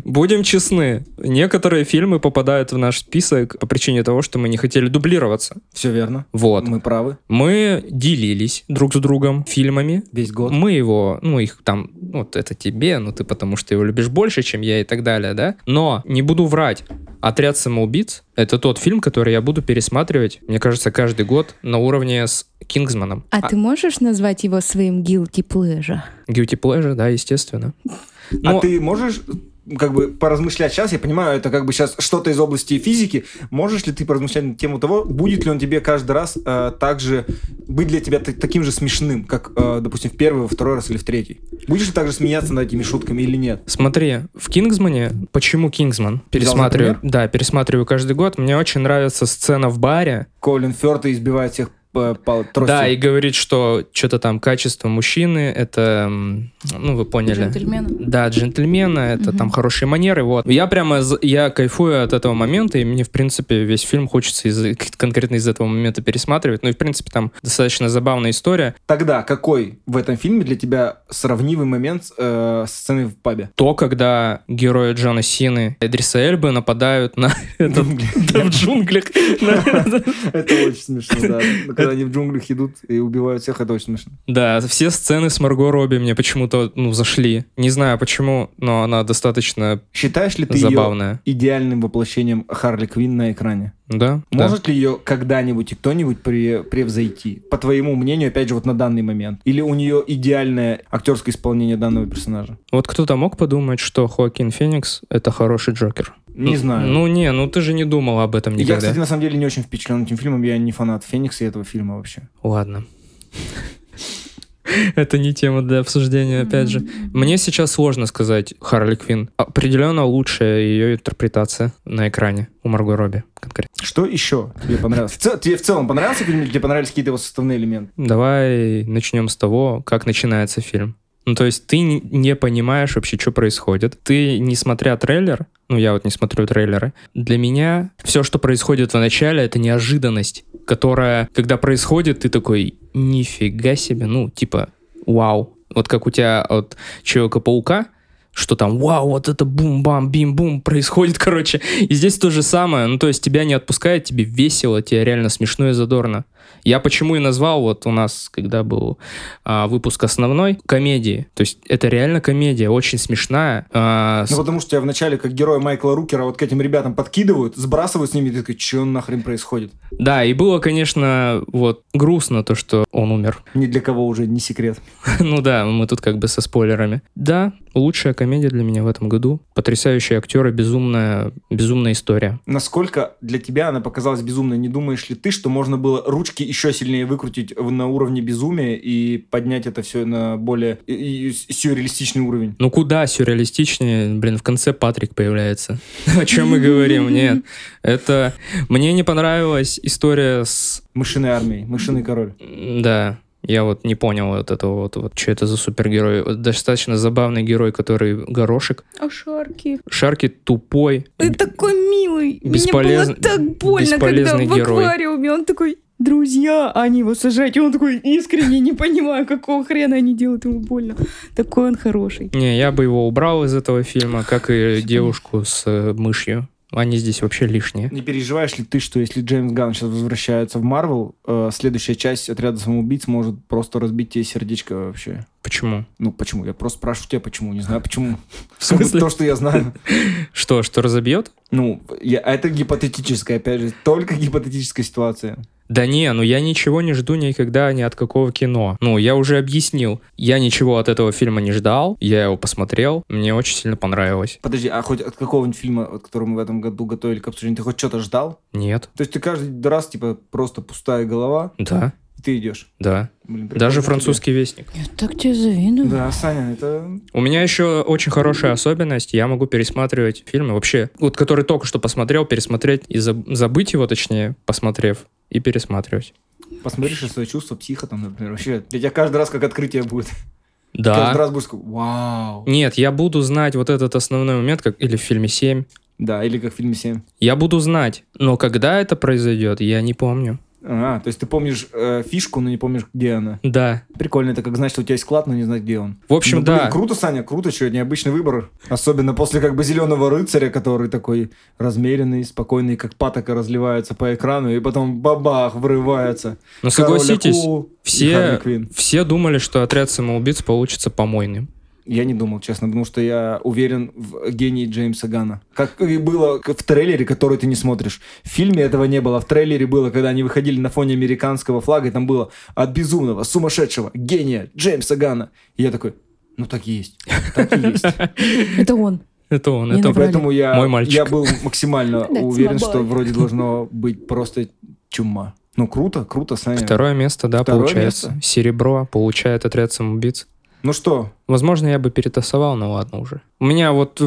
Будем честны, некоторые фильмы попадают в наш список по причине того, что мы не хотели дублироваться. Все верно. Вот. Мы правы. Мы делились друг с другом фильмами. Весь год. Мы его, ну, их там, вот это тебе, ну, ты потому что его любишь больше, чем я и так далее, да? Но не буду врать. «Отряд самоубийц» — это тот фильм, который я буду пересматривать, мне кажется, каждый год на уровне с «Кингсманом». А, ты можешь назвать его своим guilty pleasure? «Guilty Pleasure», да, естественно. А Но- ты можешь как бы поразмышлять сейчас, я понимаю, это как бы сейчас что-то из области физики, можешь ли ты поразмышлять на тему того, будет ли он тебе каждый раз э, также быть для тебя та- таким же смешным, как, э, допустим, в первый, во второй раз или в третий? Будешь ли также смеяться над этими шутками или нет? Смотри, в Кингсмане, почему Кингсман? Пересматриваю, да, пересматриваю каждый год. Мне очень нравится сцена в баре. Колин Фёрд избивает всех по, по трости. Да, и говорит, что что-то там качество мужчины, это, ну, вы поняли. Джентльмена? Да, джентльмена, это Мгм. там хорошие манеры, вот. Я прямо, я кайфую от этого момента, и мне, в принципе, весь фильм хочется из, конкретно из этого момента пересматривать. Ну и, в принципе, там достаточно забавная история. Тогда какой в этом фильме для тебя сравнимый момент э, с сценой в пабе? То, когда герои Джона Сины и Эдриса Эльбы нападают на в джунглях. Это очень смешно, да. Когда они в джунглях идут и убивают всех, это очень смешно. Да, все сцены с Марго Робби мне почему-то, ну, зашли. Не знаю почему, но она достаточно Считаешь ли ты ее забавная. идеальным воплощением Харли Квинн на экране? Да? Да. Может ли ее когда-нибудь и кто-нибудь пре- превзойти? По твоему мнению, опять же, вот на данный момент. Или у нее идеальное актерское исполнение данного персонажа? Вот кто-то мог подумать, что Хоакин Феникс — это хороший Джокер? Не Ну, знаю. Ну, не, ну ты же не думал об этом Я, никогда. кстати, на самом деле не очень впечатлен этим фильмом. Я не фанат Феникса и этого фильма вообще. Ладно. Это не тема для обсуждения, опять же. Мне сейчас сложно сказать Харли Квин. Определенно лучшая ее интерпретация на экране у Марго Робби конкретно. Что еще тебе понравилось? Тебе в целом понравился фильм или тебе понравились какие-то его составные элементы? Давай начнем с того, как начинается фильм. Ну, то есть ты не- понимаешь вообще, что происходит. Ты, не смотря трейлер, ну, я вот не смотрю трейлеры, для меня все, что происходит в начале, это неожиданность, которая, когда происходит, ты такой, нифига себе, ну, типа, вау. Вот как у тебя от Человека-паука, что там, вау, вот это бум-бам, бим-бум происходит, короче. И здесь то же самое, ну, то есть тебя не отпускает, тебе весело, тебе реально смешно и задорно. Я почему и назвал, вот у нас, когда был а, выпуск основной, комедии. То есть это реально комедия, очень смешная. а, с- Ну, потому что тебя вначале, как героя Майкла Рукера, вот к этим ребятам подкидывают, сбрасывают с ними, и ты такой, что нахрен происходит? Да, и было, конечно, вот грустно то, что он умер. Ни для кого уже не секрет. ну да, мы тут как бы со спойлерами. Да, лучшая комедия для меня в этом году. Потрясающие актеры, безумная, безумная история. Насколько для тебя она показалась безумной? Не думаешь ли ты, что можно было ручки еще сильнее выкрутить на уровне безумия и поднять это все на более сюрреалистичный уровень? Ну куда сюрреалистичнее, блин, в конце Патрик появляется. О чем мы говорим? Нет, это... Мне не понравилась история с... Мышиной армией, мышиный король. Да, я вот не понял вот этого вот, вот что это за супергерой. Вот Достаточно забавный герой, который горошек. А Шарки? Шарки тупой. Ты такой милый. Бесполез- Мне было так больно, когда бесполезный в герой. аквариуме он такой, друзья, а они его сажают. И он такой, искренне не понимаю, какого хрена они делают ему больно. Такой он хороший. Не, я бы его убрал из этого фильма, как и девушку с э, мышью. Они здесь вообще лишние. Не переживаешь ли ты, что если Джеймс Ганн сейчас возвращается в Марвел, э, следующая часть отряда самоубийц может просто разбить тебе сердечко вообще? Почему? Ну, почему? Я просто спрашиваю тебя, почему. Не знаю, почему. В смысле? То, что я знаю. Что, что разобьет? Ну, я, это гипотетическая, опять же, только гипотетическая ситуация. Да не, ну я ничего не жду никогда ни от какого кино. Ну, я уже объяснил. Я ничего от этого фильма не ждал. Я его посмотрел. Мне очень сильно понравилось. Подожди, а хоть от какого-нибудь фильма, от которого мы в этом году готовили к обсуждению, ты хоть что-то ждал? Нет. То есть ты каждый раз, типа, просто пустая голова, Да, ты идешь? да. Блин, Даже тебе. французский вестник. Я так тебе завидую. Да, Саня, это... У меня еще очень хорошая особенность. Я могу пересматривать фильмы вообще, вот который только что посмотрел, пересмотреть и заб- забыть его, точнее, посмотрев, и пересматривать. Посмотришь на свои чувства, психа там, например. Вообще, для тебя каждый раз как открытие будет. Да. Каждый раз будешь вау. Нет, я буду знать вот этот основной момент, как или в фильме 7. Да, или как в фильме 7. Я буду знать, но когда это произойдет, я не помню. А, то есть ты помнишь э, фишку, но не помнишь, где она. Да. Прикольно, это как знать, что у тебя есть клад, но не знать, где он. В общем, Ну, блин, да. круто, Саня, круто, что необычный выбор. Особенно после как бы зеленого рыцаря, который такой размеренный, спокойный, как патока разливается по экрану, и потом бабах, врывается. Король согласитесь, все, все думали, что отряд самоубийц получится помойным. Я не думал, честно, потому что я уверен в гении Джеймса Гана. Как и было в трейлере, который ты не смотришь. В фильме этого не было. В трейлере было, когда они выходили на фоне американского флага, и там было от безумного, сумасшедшего, гения Джеймса Гана. И я такой, ну так и есть. Так и есть. Это он. Это он, это. Поэтому я, Мой мальчик. я был максимально уверен, что вроде должно быть просто чума. Ну круто, круто, Саня. Второе место, да, Второе получается. место. Серебро получает отряд самоубийц. Ну что, Возможно, я бы перетасовал, но ладно уже. У меня вот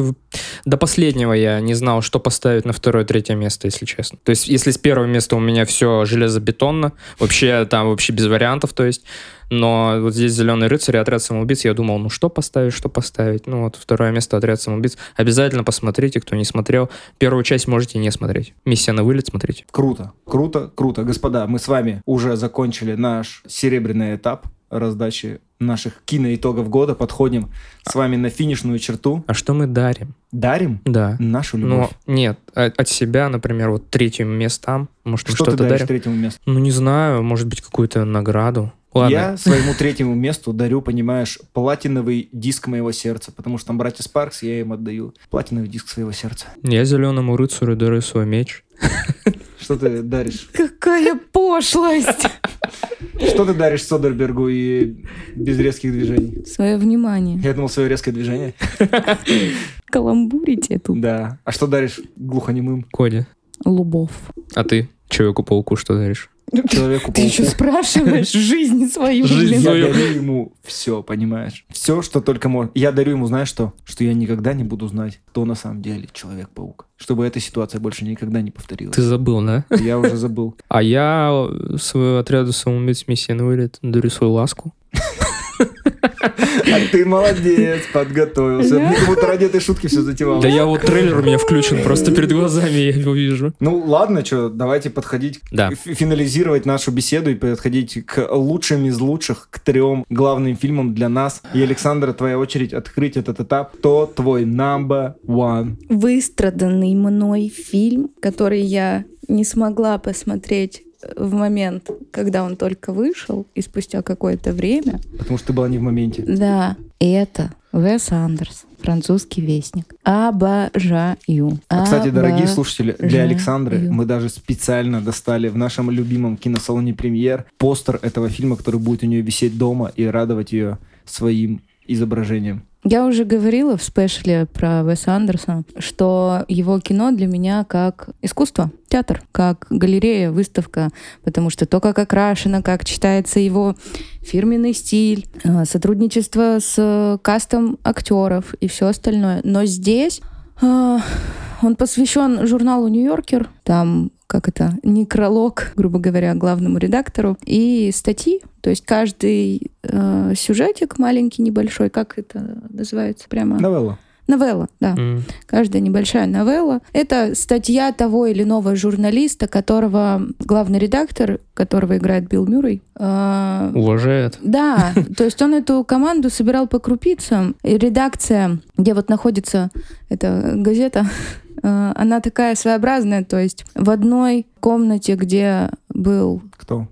до последнего я не знал, что поставить на второе, третье место, если честно. То есть, если с первого места у меня все железобетонно, вообще там вообще без вариантов, то есть, но вот здесь «Зеленый рыцарь» и «Отряд самоубийц», я думал, ну что поставить, что поставить. Ну вот второе место «Отряд самоубийц». Обязательно посмотрите, кто не смотрел. Первую часть можете не смотреть. «Миссия на вылет» смотрите. Круто, круто, круто. Господа, мы с вами уже закончили наш серебряный этап раздачи наших киноитогов года. Подходим с вами на финишную черту. А что мы дарим? Дарим Да. нашу любовь. нет, а- от себя, например, вот третьим местам, может, что ты что-то даришь дарим. третьему месту? Ну, не знаю, может быть, какую-то награду. Ладно, Я своему третьему месту дарю, понимаешь, платиновый диск моего сердца, потому что там братья Спаркс, я им отдаю платиновый диск своего сердца. я зеленому рыцарю дарю свой меч. Что ты даришь? Какая пошлость! Что ты даришь Содербергу и без резких движений? Свое внимание. Я думал, свое резкое движение. Каламбурите тут. Да. А что даришь глухонемым Коди, Лубов. а ты Человеку-пауку что даришь? Человеку Ты еще спрашиваешь жизнь свою, Жизнь блин. Я свою. дарю ему все, понимаешь? Все, что только можно. Я дарю ему, знаешь что? Что я никогда не буду знать, кто на самом деле Человек-паук. Чтобы эта ситуация больше никогда не повторилась. Ты забыл, да? Я уже забыл. А я свою отряду самоубийц миссии на вылет дарю свою ласку. А ты молодец, подготовился. Мне как будто ради этой шутки все затевал. Да я вот трейлер у меня включен, просто перед глазами я его вижу. Ну ладно, что, давайте подходить, Да. финализировать нашу беседу и подходить к лучшим из лучших, к трем главным фильмам для нас. И, Александра, твоя очередь открыть этот этап. Кто твой number one? Выстраданный мной фильм, который я не смогла посмотреть в момент, когда он только вышел, и спустя какое-то время. Потому что ты была не в моменте. Да, это Вес Андерс, французский вестник. Обожаю. А, кстати, дорогие слушатели, для Александры мы даже специально достали в нашем любимом киносалоне «Премьер» постер этого фильма, который будет у нее висеть дома и радовать ее своим изображением. Я уже говорила в спешле про Веса Андерса, что его кино для меня как искусство, театр, как галерея, выставка, потому что то, как окрашено, как читается его фирменный стиль, э, сотрудничество с кастом актеров и все остальное. Но здесь э, он посвящен журналу «Нью-Йоркер», там как это, некролог, грубо говоря, главному редактору, и статьи, то есть каждый э, сюжетик маленький, небольшой, как это называется прямо? Новелла. Новелла, да. М. Каждая небольшая новелла. Это статья того или иного журналиста, которого главный редактор, которого играет Билл Мюррей, э, Уважает. да, то есть он эту команду собирал по крупицам. И редакция, где вот находится эта газета, Она такая своеобразная, то есть в одной комнате, где был Кто?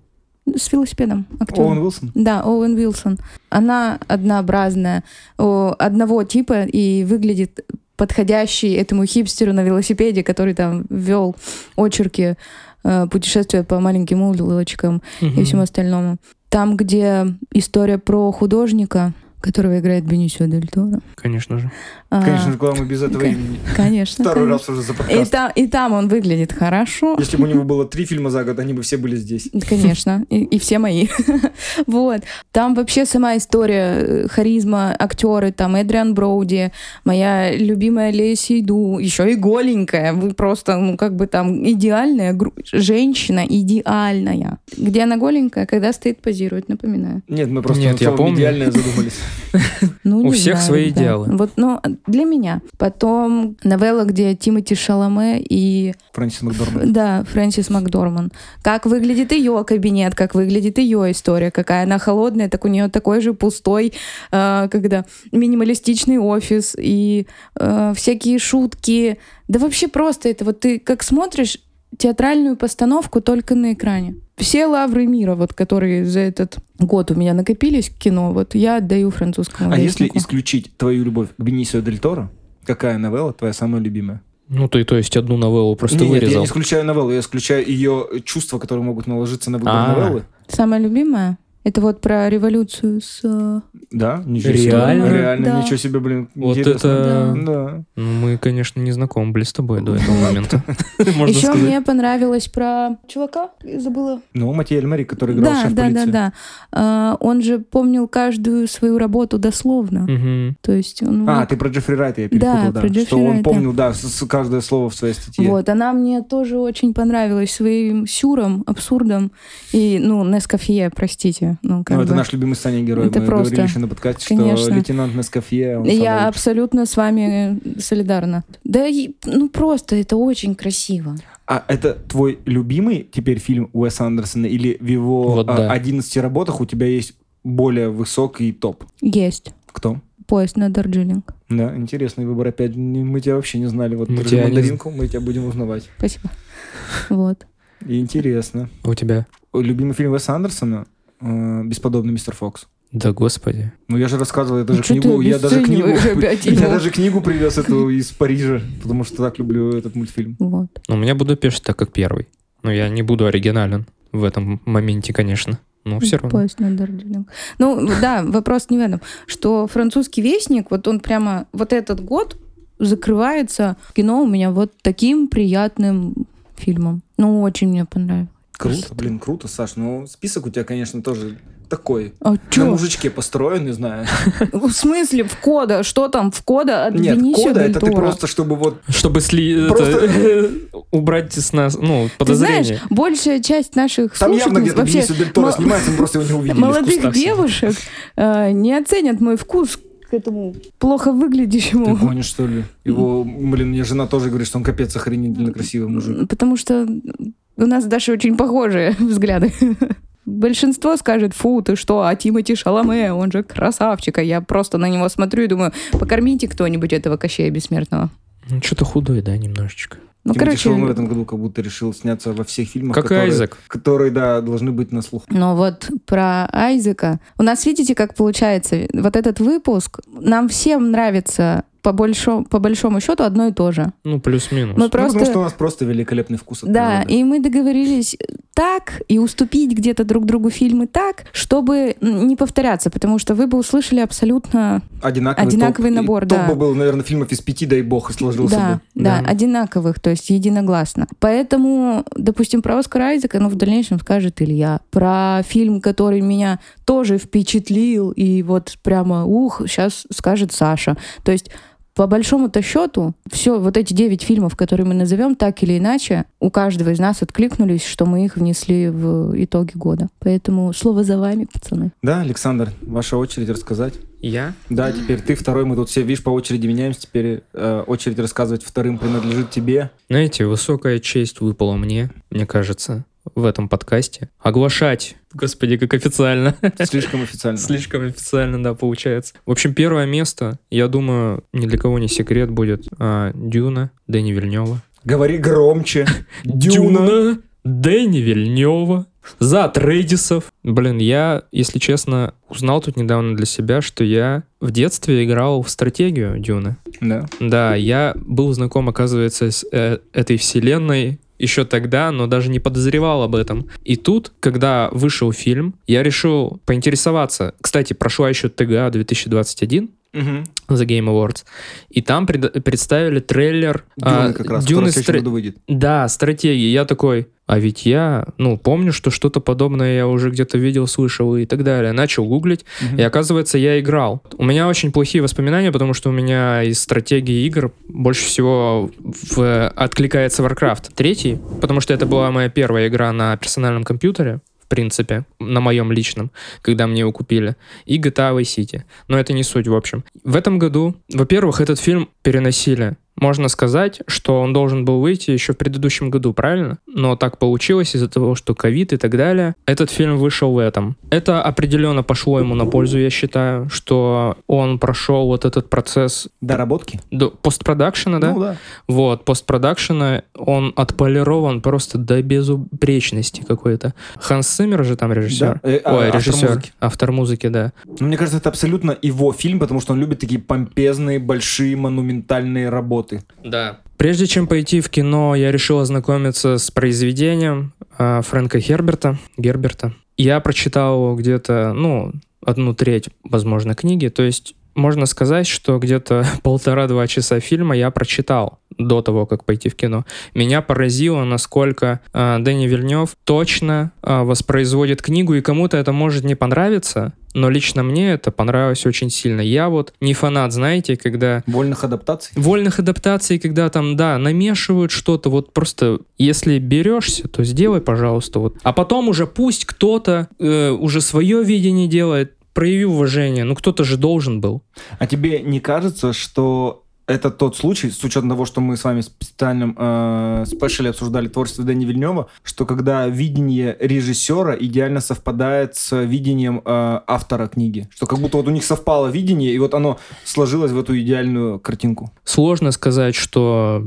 с велосипедом актер. Оуэн Уилсон? Да, Оуэн Вилсон. Она однообразная, одного типа и выглядит подходящий этому хипстеру на велосипеде, который там вел очерки э, путешествия по маленьким улочкам и Мгм. всему остальному. Там, где история про художника, которого играет Бенисио Дель Торо. Конечно же. А, Конечно же, куда мы без этого имени. Конечно. Второй конечно. раз уже за И подкаст. там, и там он выглядит хорошо. Если бы у него было три фильма за год, они бы все были здесь. Конечно, и, и все мои. вот. Там вообще сама история, э, харизма, актеры, там Эдриан Броуди, моя любимая Леся Иду, еще и голенькая. Вы просто, ну, как бы там идеальная гру- женщина, идеальная. Где она голенькая, когда стоит, позирует, напоминаю. Нет, мы просто Нет, я помню. идеальное задумались. Ну, У всех знаю, свои ребят. идеалы. Вот, ну, для меня. Потом новелла, где Тимоти Шаломе и Фрэнсис Макдорманд. Да, Фрэнсис Макдорман. Как выглядит ее кабинет, как выглядит ее история, какая она холодная, так у нее такой же пустой, э, когда минималистичный офис и э, всякие шутки. Да вообще просто это вот ты как смотришь театральную постановку только на экране. Все лавры мира, вот которые за этот год у меня накопились к кино, вот я отдаю французскому А если исключить твою любовь к Бенисио Дель Торо, какая новелла твоя самая любимая? Ну, ты, то есть, одну новеллу просто Нет, я вырезал. не исключаю новеллу, я исключаю ее чувства, которые могут наложиться на выбор А. новеллы. Самая любимая? Это вот про революцию с... э, Да, ничего себе. Реально? Реально, Да. ничего себе, блин. Вот интересно. это... Да. Ну, мы, конечно, не знакомы были с тобой до этого момента. Еще мне понравилось про чувака, забыла. Ну, Матье Эльмари, который играл Да, шеф да, да, да. А, он же помнил каждую свою работу дословно. То есть он А, ты про Джеффри Райта я перепутал, Да, да. про Джеффри что он помнил, да, каждое слово в своей статье. Вот, она мне тоже очень понравилась своим сюром, абсурдом и, ну, Нескофье, простите. Ну, как Ну, это бы. наш любимый Саня герой. Это Мы просто- говорили еще на подкасте, Конечно. что лейтенант самый Я лучший. абсолютно с вами солидарна. Да, ну просто это очень красиво. А это твой любимый теперь фильм Уэса Андерсона или в его Вот а, да. 11 работах у тебя есть более высокий топ? Есть. Кто? Поезд на Дарджилинг. Да, интересный выбор. Опять не- мы тебя вообще не знали. Вот Мы тебя не мандаринку, мы тебя будем узнавать. Спасибо. Вот. Интересно. У тебя? Любимый фильм Уэса Андерсона э, «Бесподобный мистер Фокс». Да господи. Ну, я же рассказывал, я даже Ну, книгу, я даже книгу, я даже книгу привез эту из Парижа, потому что так люблю этот мультфильм. Вот. Ну, у меня Будапешт так как первый. Но я не буду оригинален в этом моменте, конечно. Но все равно. Поезд на Дарджилинг. Ну, да, вопрос не в этом. Что французский вестник, вот он прямо, вот этот год закрывается кино у меня вот таким приятным фильмом. Ну, очень мне понравилось. Круто, блин, круто, Саш. Ну, список у тебя, конечно, тоже такой. А На мужичке построен, не знаю. В смысле, в кода? Что там в кода от Нет, Бенисио кода это ты просто, чтобы вот... Чтобы сли... Просто- это, убрать с нас, ну, Ты подозрения. знаешь, большая часть наших Там явно слушательниц, где-то вообще Бенисио Дель Торо снимается, мы просто его не увидели. молодых девушек э, не оценят мой вкус к этому плохо Ты выглядящему. гонишь, что ли? Его, блин, мне жена тоже говорит, что он капец охренительно красивый мужик. Потому что у нас даже очень похожие взгляды. Большинство скажет, фу, ты что, а Тимати Шаломе, он же красавчик. А я просто на него смотрю и думаю, покормите кто-нибудь этого Кощея Бессмертного. Ну, что-то худой, да, немножечко. Ну, Тимати короче, Шаломе в этом году как будто решил сняться во всех фильмах, Как которые, Айзек. которые, да, должны быть на слух. Но вот про Айзека. У нас, видите, как получается, вот этот выпуск, нам всем нравится по большому, по большому счету одно и то же. Ну, плюс-минус. Мы Ну, просто... потому что у нас просто великолепный вкус. от Да, природы. и мы договорились так и уступить где-то друг другу фильмы так, чтобы не повторяться, потому что вы бы услышали абсолютно Одинаковый, Одинаковый топ. Набор, топ да. бы был, наверное, фильмов из пяти, дай бог, и сложился да, бы. да, Да. одинаковых, то есть единогласно. Поэтому, допустим, про Оскара Айзека, ну, в дальнейшем скажет Илья. Про фильм, который меня тоже впечатлил, и вот прямо, ух, сейчас скажет Саша. То есть по большому-то счету, все вот эти девять фильмов, которые мы назовем, так или иначе, у каждого из нас откликнулись, что мы их внесли в итоги года. Поэтому слово за вами, пацаны. Да, Александр, ваша очередь рассказать. Я? Да, теперь ты второй, мы тут все, видишь, по очереди меняемся, теперь э, очередь рассказывать вторым принадлежит тебе. Знаете, высокая честь выпала мне, мне кажется, в этом подкасте. Оглашать. Господи, как официально. Слишком официально. Слишком официально, да, получается. В общем, первое место, я думаю, ни для кого не секрет будет а, Дюна Дэни Вильнева. Говори громче. Дюна. Дэни Вильнева. За Трейдисов. Блин, я, если честно, узнал тут недавно для себя, что я в детстве играл в стратегию Дюны. Да. Да, я был знаком, оказывается, с э, этой вселенной еще тогда, но даже не подозревал об этом. И тут, когда вышел фильм, я решил поинтересоваться. Кстати, прошла еще ТГА 2021, Мгм. The Game Awards, и там пред- представили трейлер Дюна а, как раз. Дюны стра- году выйдет. Да, стратегии. Я такой, а ведь я, ну, помню, что что-то подобное я уже где-то видел, слышал и так далее. Начал гуглить, Мгм. и оказывается, я играл. У меня очень плохие воспоминания, потому что у меня из стратегии игр больше всего в- откликается Warcraft третий, потому что это была моя первая игра на персональном компьютере, принципе, на моем личном, когда мне его купили, и GTA Vice City. Но это не суть, в общем. В этом году, во-первых, этот фильм переносили. Можно сказать, что он должен был выйти еще в предыдущем году, правильно? Но так получилось из-за того, что ковид и так далее. Этот фильм вышел в этом. Это определенно пошло ему на пользу, я считаю, что он прошел вот этот процесс Доработки? до постпродакшена, да? Ну да. Вот, постпродакшена, он отполирован просто до безупречности какой-то. Ханс Циммер же там режиссер. Да. Э, а, Ой, автор режиссер. музыки. Автор музыки, да. Ну, мне кажется, это абсолютно его фильм, потому что он любит такие помпезные, большие, монументальные работы. Да. Прежде чем пойти в кино, я решил ознакомиться с произведением а, Фрэнка Херберта, Герберта. Я прочитал где-то, ну, одну треть, возможно, книги. То есть можно сказать, что где-то полтора-два часа фильма я прочитал до того, как пойти в кино. Меня поразило, насколько а, Дэнни Вильнев точно а, воспроизводит книгу, и кому-то это может не понравиться, но лично мне это понравилось очень сильно. Я вот не фанат, знаете, когда Вольных адаптаций. вольных адаптаций, когда там, да, намешивают что-то, вот просто, если берешься, то сделай, пожалуйста, вот. А потом уже пусть кто-то э, уже свое видение делает, прояви уважение, ну кто-то же должен был. А тебе не кажется, что это тот случай, с учетом того, что мы с вами в специальном э, спешле обсуждали творчество Дэни Вильнева, что когда видение режиссера идеально совпадает с видением э, автора книги. Что как будто вот у них совпало видение, и вот оно сложилось в эту идеальную картинку. Сложно сказать, что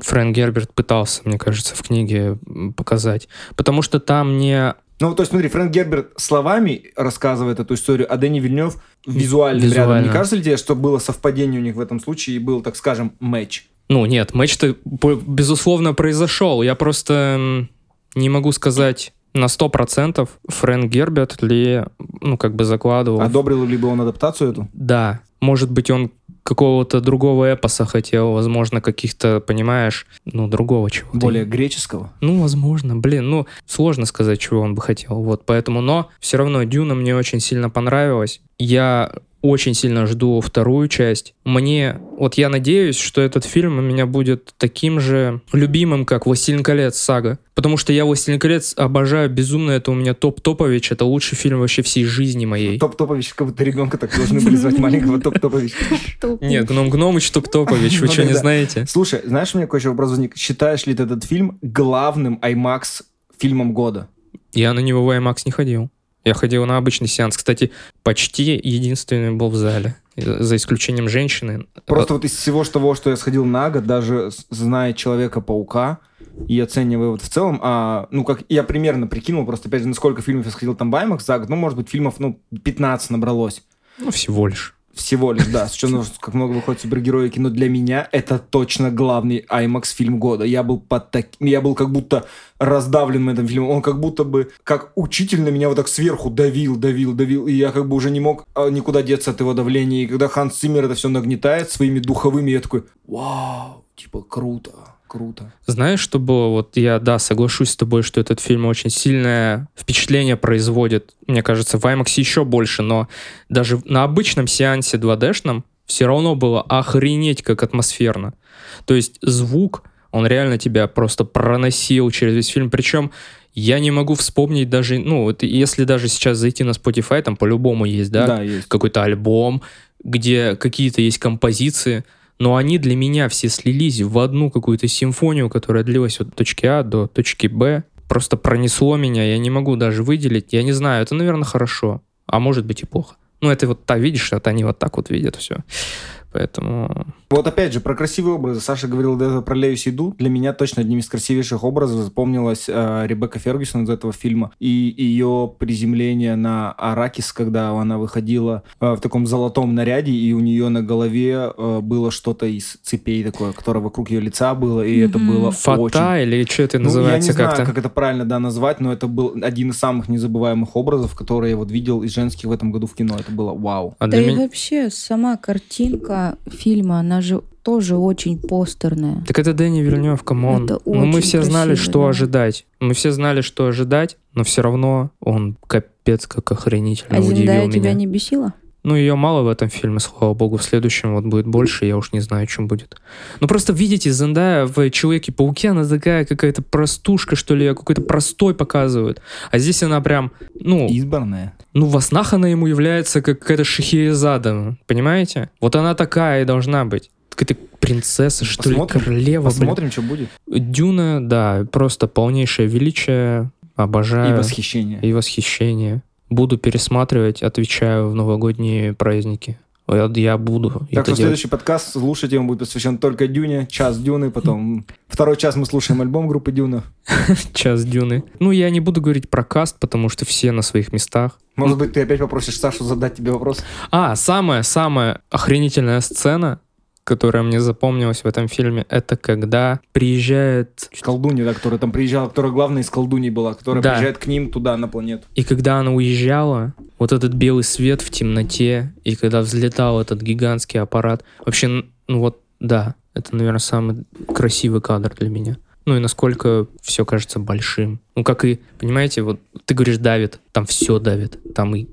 Фрэнк Герберт пытался, мне кажется, в книге показать, потому что там не Ну, то есть, смотри, Фрэнк Герберт словами рассказывает эту историю, а Дэнни Вильнев визуально, Визуально. рядом. Не кажется ли тебе, что было совпадение у них в этом случае и был, так скажем, матч? Ну, нет, матч-то, безусловно, произошел. Я просто не могу сказать на 100% Фрэнк Герберт ли, ну, как бы закладывал. Одобрил ли бы он адаптацию эту? Да, может быть, он какого-то другого эпоса хотел, возможно, каких-то, понимаешь, ну, другого чего-то. Более греческого? Ну, возможно, блин, ну, сложно сказать, чего он бы хотел, вот, поэтому, но все равно Дюна мне очень сильно понравилась. Я очень сильно жду вторую часть. Мне, вот я надеюсь, что этот фильм у меня будет таким же любимым, как «Властелин колец» сага. Потому что я «Властелин колец» обожаю безумно, это у меня топ-топович, это лучший фильм вообще всей жизни моей. Топ Топович, как будто ребенка так должны были звать маленького Топ Топович. Нет, Гном Гномыч топ-топович, вы Ну что, не знаете? Слушай, знаешь, у меня еще вопрос возник? Считаешь ли ты этот фильм главным IMAX фильмом года? Я на него в IMAX не ходил. Я ходил на обычный сеанс. Кстати, почти единственный был в зале. За исключением женщины. Просто вот из всего того, что я сходил на год, даже зная Человека-паука и оценивая вот в целом, а, ну, как я примерно прикинул, просто, опять же, на сколько фильмов я сходил там в IMAX за год, ну, может быть, фильмов, ну, 15 набралось. Ну, всего лишь. Всего лишь, да, с учетом как много выходит супергероики, но для меня это точно главный IMAX фильм года. Я был под так... я был как будто раздавлен этим фильмом. Он как будто бы, как учитель на меня вот так сверху давил, давил, давил, и я как бы уже не мог а, никуда деться от его давления. И когда Ханс Циммер это все нагнетает своими духовыми, я такой, вау, типа круто, круто. Знаешь, что было? Вот я, да, соглашусь с тобой, что этот фильм очень сильное впечатление производит. Мне кажется, в IMAX еще больше, но даже на обычном сеансе 2D-шном все равно было охренеть как атмосферно. То есть звук, он реально тебя просто проносил через весь фильм. Причем я не могу вспомнить даже, ну, вот если даже сейчас зайти на Spotify, там по-любому есть, да, Да, есть. какой-то альбом, где какие-то есть композиции, но они для меня все слились в одну какую-то симфонию, которая длилась от точки А до точки Б. просто пронесло меня, я не могу даже выделить. Я не знаю, это, наверное, хорошо, а может быть и плохо. Ну, это вот, та, видишь, это они вот так вот видят все. Поэтому... Вот опять же, про красивые образы. Саша говорил до этого про Лею Сейду. Для меня точно одним из красивейших образов запомнилась э, Ребекка Фергюсон из этого фильма. И ее приземление на Аракис, когда она выходила э, в таком золотом наряде, и у нее на голове э, было что-то из цепей такое, которое вокруг ее лица было, и это было Фата очень... или что это Ну, я не называется знаю, как-то? как это правильно да, назвать, но это был один из самых незабываемых образов, которые я вот видел из женских в этом году в кино. Это было вау. А Да и меня... вообще сама картинка фильма, она же тоже очень постерная. Так это Дэнни Вильнев, come on. Это Ну, мы все знали, красиво, что да. ожидать. Мы все знали, что ожидать, но все равно он капец как охренительно А удивил Зендая меня. тебя не бесила? Ну, ее мало в этом фильме, слава богу. В следующем вот будет больше, я уж не знаю, чем будет. Ну, просто видите, Зендая в Человеке-пауке, она такая какая-то простушка, что ли, какой-то простой показывают. А здесь она прям, ну, Избранная. ну, во снах она ему является как какая-то Шахерезада, понимаете? Вот она такая и должна быть. Какая-то принцесса, что ли, Посмотрим. королева, блин. Посмотрим, что будет. Дюна, да, просто полнейшее величие, обожаю. И восхищение. И восхищение. Буду пересматривать, отвечаю в новогодние праздники. Я, буду Так что делать. следующий подкаст слушайте, он будет посвящен только Дюне, час Дюны, потом второй час мы слушаем альбом группы Дюна. Час Дюны. Ну, я не буду говорить про каст, потому что все на своих местах. Может быть, ты опять попросишь Сашу задать тебе вопрос? А, самая-самая охренительная сцена, которая мне запомнилась в этом фильме, это когда приезжает... Колдунья, да, которая там приезжала, которая главная из колдуней была, которая Да. приезжает к ним туда, на планету. И когда она уезжала, вот этот белый свет в темноте, и когда взлетал этот гигантский аппарат, вообще, ну вот, да, это, наверное, самый красивый кадр для меня. Ну и насколько все кажется большим. Ну как и, понимаете, вот ты говоришь давит, там все давит, там и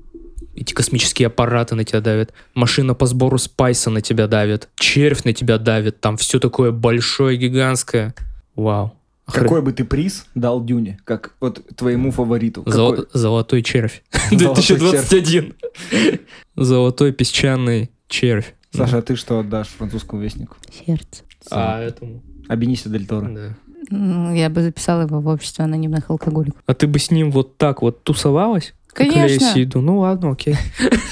эти космические аппараты на тебя давят, машина по сбору спайса на тебя давит, червь на тебя давит, там все такое большое, гигантское. Вау. Охрен- Какой бы ты приз дал Дюне, как вот твоему фавориту? Золо- Какой? Золотой червь. Золотой 2021. Золотой песчаный червь. Саша, а ты что отдашь французскому вестнику? Сердце. А этому? А Бенисио Дель Торо. Да. М, Я бы записала его в общество анонимных алкоголиков. А ты бы с ним вот так вот тусовалась? Конечно. Леся Иду? Ну ладно, окей.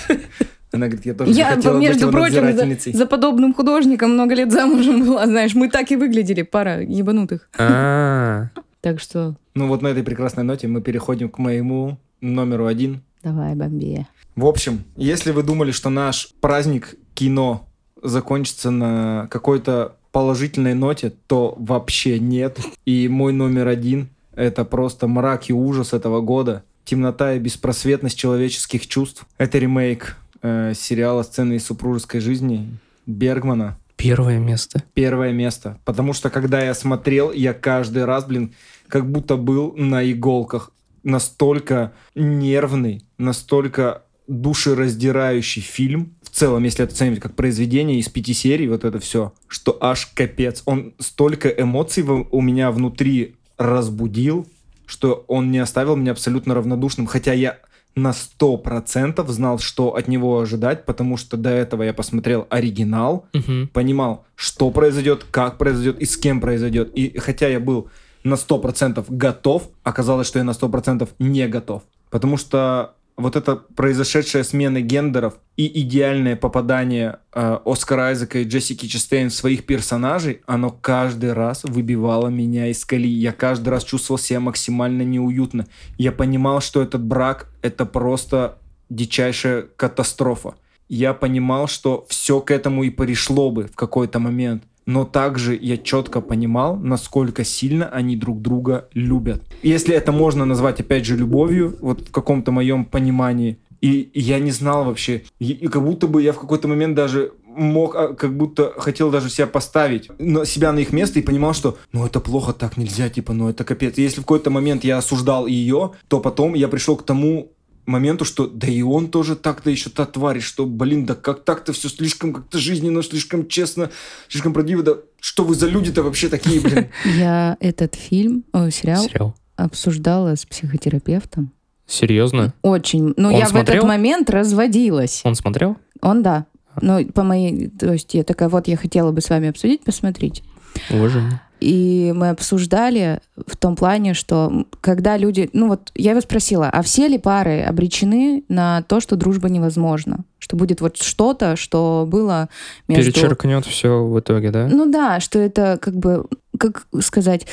Она говорит, я тоже Я, захотела быть между его прочим, за, за подобным художником много лет замужем была, знаешь, мы так и выглядели, пара ебанутых. А, Так что Ну вот на этой прекрасной ноте мы переходим к моему номеру один. давай, бомби. В общем, если вы думали, что наш праздник кино закончится на какой-то положительной ноте, то вообще нет. И мой номер один — это просто мрак и ужас этого года. Темнота и беспросветность человеческих чувств. Это ремейк э, сериала «Сцены из супружеской жизни» Бергмана. первое место. Первое место. Потому что, когда я смотрел, я каждый раз, блин, как будто был на иголках. Настолько нервный, настолько душераздирающий фильм. В целом, если это оценивать как произведение из пяти серий, вот это все, что аж капец. Он столько эмоций у меня внутри разбудил, что он не оставил меня абсолютно равнодушным. Хотя я на 100% знал, что от него ожидать, потому что до этого я посмотрел оригинал, Мгм. понимал, что произойдет, как произойдет и с кем произойдет. И хотя я был на 100% готов, оказалось, что я на 100% не готов. Потому что вот эта произошедшая смена гендеров и идеальное попадание э, Оскара Айзека и Джессики Честейн в своих персонажей, оно каждый раз выбивало меня из колеи. Я каждый раз чувствовал себя максимально неуютно. Я понимал, что этот брак — это просто дичайшая катастрофа. Я понимал, что все к этому и пришло бы в какой-то момент. Но также я четко понимал, насколько сильно они друг друга любят. Если это можно назвать, опять же, любовью, вот в каком-то моем понимании, и я не знал вообще, и, как будто бы я в какой-то момент даже мог, а, как будто хотел даже себя поставить, на себя на их место и понимал, что ну это плохо, так нельзя, типа, ну это капец. И если в какой-то момент я осуждал ее, то потом я пришел к тому моменту, что да и он тоже так-то еще та тварь, что, блин, да как так-то все слишком как-то жизненно, слишком честно, слишком правдиво, да что вы за люди-то вообще такие, блин? Я этот фильм, о, сериал, Сериал. обсуждала с психотерапевтом. Серьезно? Очень. Но Он я в смотрел? этот момент разводилась. Он смотрел? Он да. Ну, по моей... То есть я такая, вот я хотела бы с вами обсудить, посмотреть. Уважение. И мы обсуждали в том плане, что когда люди... Ну вот я его спросила, а все ли пары обречены на то, что дружба невозможна? Что будет вот что-то, что было между... Перечеркнет все в итоге, да? Ну да, что это как бы, как сказать,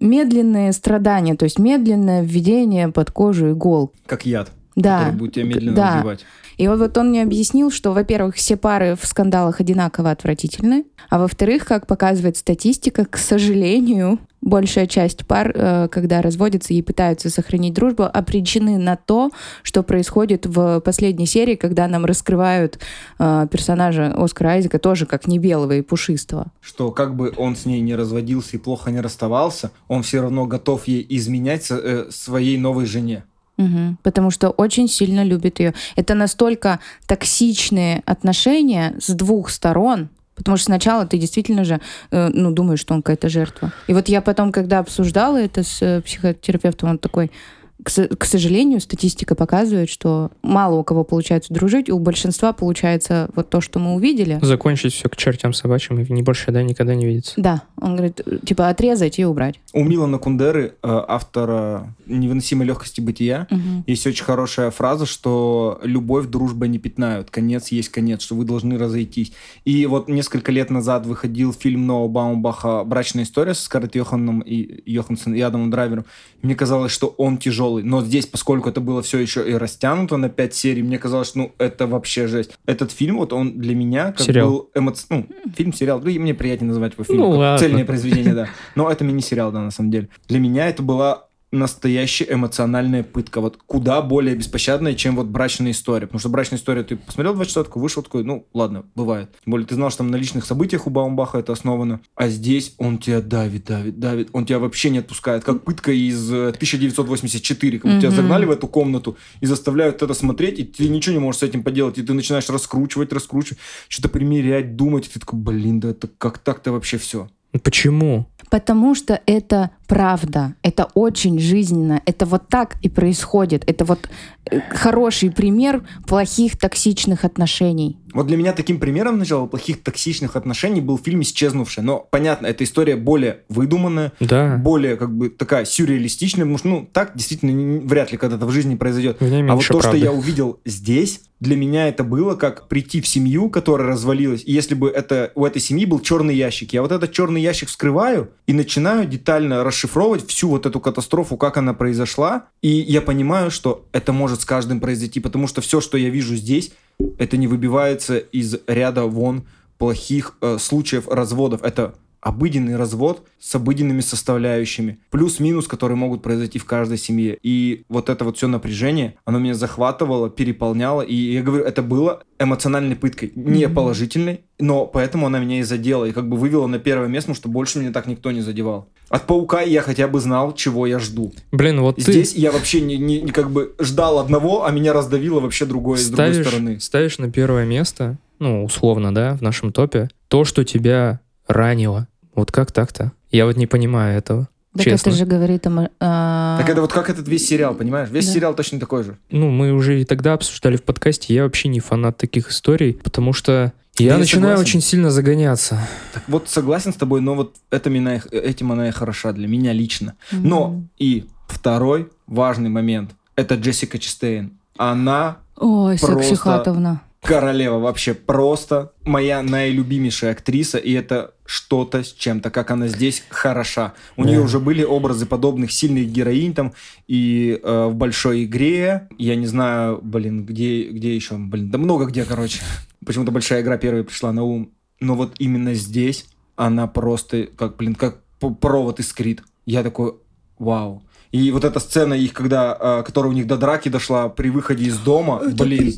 медленные страдания, то есть медленное введение под кожу игол. Как яд, Да. который будет тебя медленно да. убивать. И вот, вот он мне объяснил, что, во-первых, все пары в скандалах одинаково отвратительны, а во-вторых, как показывает статистика, к сожалению, большая часть пар, э, когда разводятся и пытаются сохранить дружбу, обречены на то, что происходит в последней серии, когда нам раскрывают э, персонажа Оскара Айзека тоже как не белого и пушистого. Что как бы он с ней не разводился и плохо не расставался, он все равно готов ей изменять э, своей новой жене. Мгм. Потому что очень сильно любит ее. Это настолько токсичные отношения с двух сторон. Потому что сначала ты действительно же э, ну, думаешь, что он какая-то жертва. И вот я потом, когда обсуждала это с э, психотерапевтом, он такой, к, со- к сожалению, статистика показывает, что мало у кого получается дружить, у большинства получается вот то, что мы увидели. Закончить все к чертям собачьим и не больше да никогда не видеться. Да, он говорит, типа отрезать и убрать. У Милана Кундеры, э, автора «Невыносимой легкости бытия», Мгм. есть очень хорошая фраза, что любовь, дружба не пятнают. Конец есть конец, что вы должны разойтись. И вот несколько лет назад выходил фильм Ноа Баумбаха «Брачная история» с Скарлетт Йоханом и Йоханссон и Адамом Драйвером. Мне казалось, что он тяжелый. Но здесь, поскольку это было все еще и растянуто на пять серий, мне казалось, ну, это вообще жесть. Этот фильм, вот он для меня как Сериал. был эмоци... Ну, фильм-сериал. Ну, и мне приятнее называть его фильмом. Ну. Цельное произведение, да. Но это мини-сериал, да, на самом деле. Для меня это была настоящая эмоциональная пытка. Вот куда более беспощадная, чем вот брачная история. Потому что брачная история, ты посмотрел два часа, такой, вышел такой, ну, ладно, бывает. Тем более, ты знал, что там на личных событиях у Баумбаха это основано. А здесь он тебя давит, давит, давит. Он тебя вообще не отпускает. Как пытка из э, 1984. Как будто тебя загнали в эту комнату и заставляют это смотреть, и ты ничего не можешь с этим поделать. И ты начинаешь раскручивать, раскручивать, что-то примерять, думать. И ты такой, блин, да это как так-то вообще все? Почему? Потому что это правда, это очень жизненно, это вот так и происходит. Это вот э, хороший пример плохих токсичных отношений. Вот для меня таким примером начала плохих токсичных отношений был фильм «Исчезнувшая». Но, понятно, эта история более выдуманная, Да. более как бы такая сюрреалистичная, потому что, ну, так действительно вряд ли когда-то в жизни произойдет. А вот то, правды. что я увидел здесь, для меня это было как прийти в семью, которая развалилась, и если бы это у этой семьи был черный ящик, я вот этот черный ящик вскрываю и начинаю детально расшифровывать всю вот эту катастрофу, как она произошла, и я понимаю, что это может с каждым произойти, потому что все, что я вижу здесь, это не выбивается из ряда вон плохих э, случаев разводов. Это обыденный развод с обыденными составляющими. Плюс-минус, которые могут произойти в каждой семье. И вот это вот все напряжение, оно меня захватывало, переполняло. И я говорю, это было эмоциональной пыткой. Не положительной, но поэтому она меня и задела. И как бы вывела на первое место, потому что больше меня так никто не задевал. От паука я хотя бы знал, чего я жду. Блин, вот ты Здесь я вообще не, не- не как бы ждал одного, а меня раздавило вообще другое с другой ставишь, стороны. ставишь на первое место, ну, условно, да, в нашем топе, то, что тебя ранило. Вот как так-то? Я вот не понимаю этого. Так Честно. это же говорит о... а, Так это вот как этот весь сериал, понимаешь? Весь Да. сериал точно такой же. Ну, мы уже и тогда обсуждали в подкасте, я вообще не фанат таких историй, потому что я я начинаю согласен. очень сильно загоняться. Так вот, согласен с тобой, но вот это меня этим она и хороша для меня лично. Но Мгм. и второй важный момент – это Джессика Честейн. Она Ой, просто- Секси Хатовна. королева вообще просто моя наилюбимейшая актриса, и это что-то с чем-то, как она здесь хороша. У Да. нее уже были образы подобных сильных героинь там и э, в большой игре. Я не знаю, блин, где, где еще, блин, да много где, короче. Почему-то большая игра первая пришла на ум. Но вот именно здесь она просто, как, блин, как провод искрит. Я такой, вау. И вот эта сцена их, когда, э, которая у них до драки дошла при выходе из дома, блин,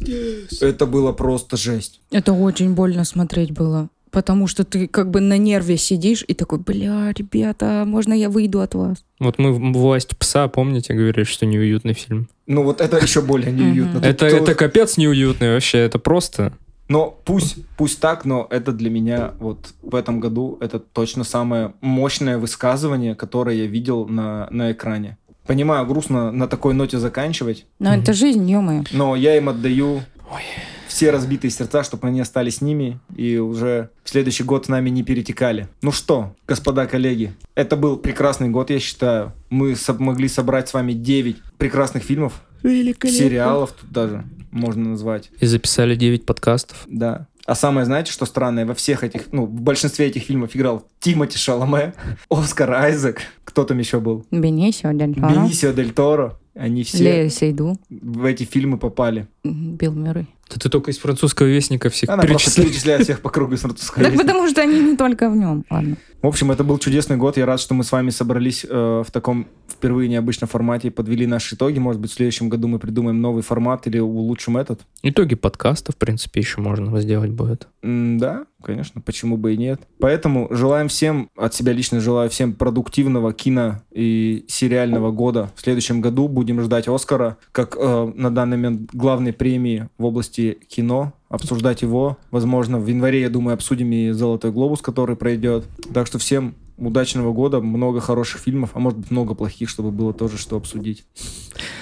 это было просто жесть. Это очень больно смотреть было. Потому что ты как бы на нерве сидишь и такой, бля, ребята, можно я выйду от вас? Вот мы «Власть пса», помните, говорили, что неуютный фильм? Ну вот это еще более неуютно. Это, это капец неуютный вообще, это просто... Но пусть, пусть так, но это для меня вот в этом году это точно самое мощное высказывание, которое я видел на, на экране. Понимаю, грустно на такой ноте заканчивать, Но это жизнь, ё но я им отдаю Ой. Все разбитые сердца, чтобы они остались с ними и уже в следующий год с нами не перетекали. Ну что, господа коллеги, это был прекрасный год, я считаю. Мы могли собрать с вами 9 прекрасных фильмов, сериалов тут даже можно назвать. И записали 9 подкастов. Да. А самое, знаете, что странное? Во всех этих, ну, в большинстве этих фильмов играл Тимоти Шаломе, Оскар Айзек, кто там еще был? Бенисио Дель Торо, Бенисио Дель Торо. Они все Лея Сейду, в эти фильмы попали. Билл Мюррей. Да ты только из французского вестника всех Она просто перечисляешь. перечисляет всех по кругу из французского Так потому что они не только в нем. Ладно. В общем, это был чудесный год. Я рад, что мы с вами собрались э, в таком впервые необычном формате и подвели наши итоги. Может быть, в следующем году мы придумаем новый формат или улучшим этот. Итоги подкаста, в принципе, еще можно сделать будет. М, да, конечно, почему бы и нет. Поэтому желаем всем, от себя лично желаю всем продуктивного кино и сериального года. В следующем году будем ждать Оскара, как э, на данный момент главной премии в области кино. Обсуждать его. Возможно, в январе, я думаю, обсудим и «Золотой глобус», который пройдет. Так что всем удачного года, много хороших фильмов, а может быть много плохих, чтобы было тоже что обсудить.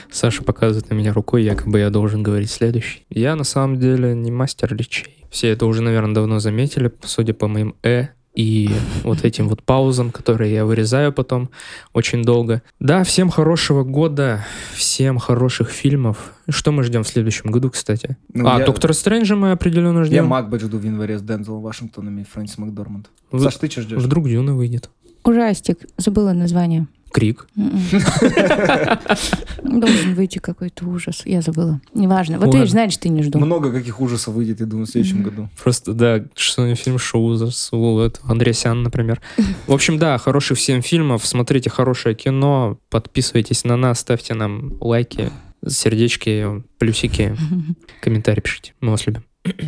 Саша показывает на меня рукой, якобы я должен говорить следующий. Я на самом деле не мастер речей. Все это уже, наверное, давно заметили, судя по моим «э», и вот этим вот паузам, которые я вырезаю потом очень долго. Да, всем хорошего года, всем хороших фильмов. Что мы ждем в следующем году, кстати? Ну, а, я- Доктора Стрэнджа мы определенно Я ждем. Макбет жду в январе с Дензелом Вашингтоном и Фрэнсис Макдорманд. В- Саш, ты что ждешь? Вдруг Дюна выйдет. Ужастик. Забыла название. Крик. М-м. Должен выйти какой-то ужас. Я забыла. Неважно. Вот видишь, значит, ты не жду. Много каких ужасов выйдет, я думаю, в следующем году. Просто, да, что фильм шоу за Андреасян, например. В общем, да, хороших всем фильмов. Смотрите хорошее кино. Подписывайтесь на нас, ставьте нам лайки, сердечки, плюсики, комментарии пишите. Мы вас любим.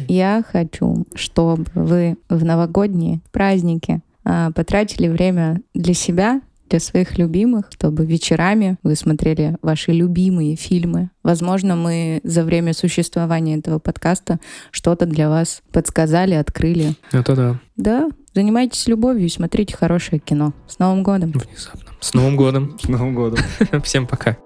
Я хочу, чтобы вы в новогодние праздники а, потратили время для себя, для своих любимых, чтобы вечерами вы смотрели ваши любимые фильмы. Возможно, мы за время существования этого подкаста что-то для вас подсказали, открыли. Это да, Да, занимайтесь любовью и смотрите хорошее кино. С Новым годом! внезапно. С Новым годом. С Новым годом. Всем пока.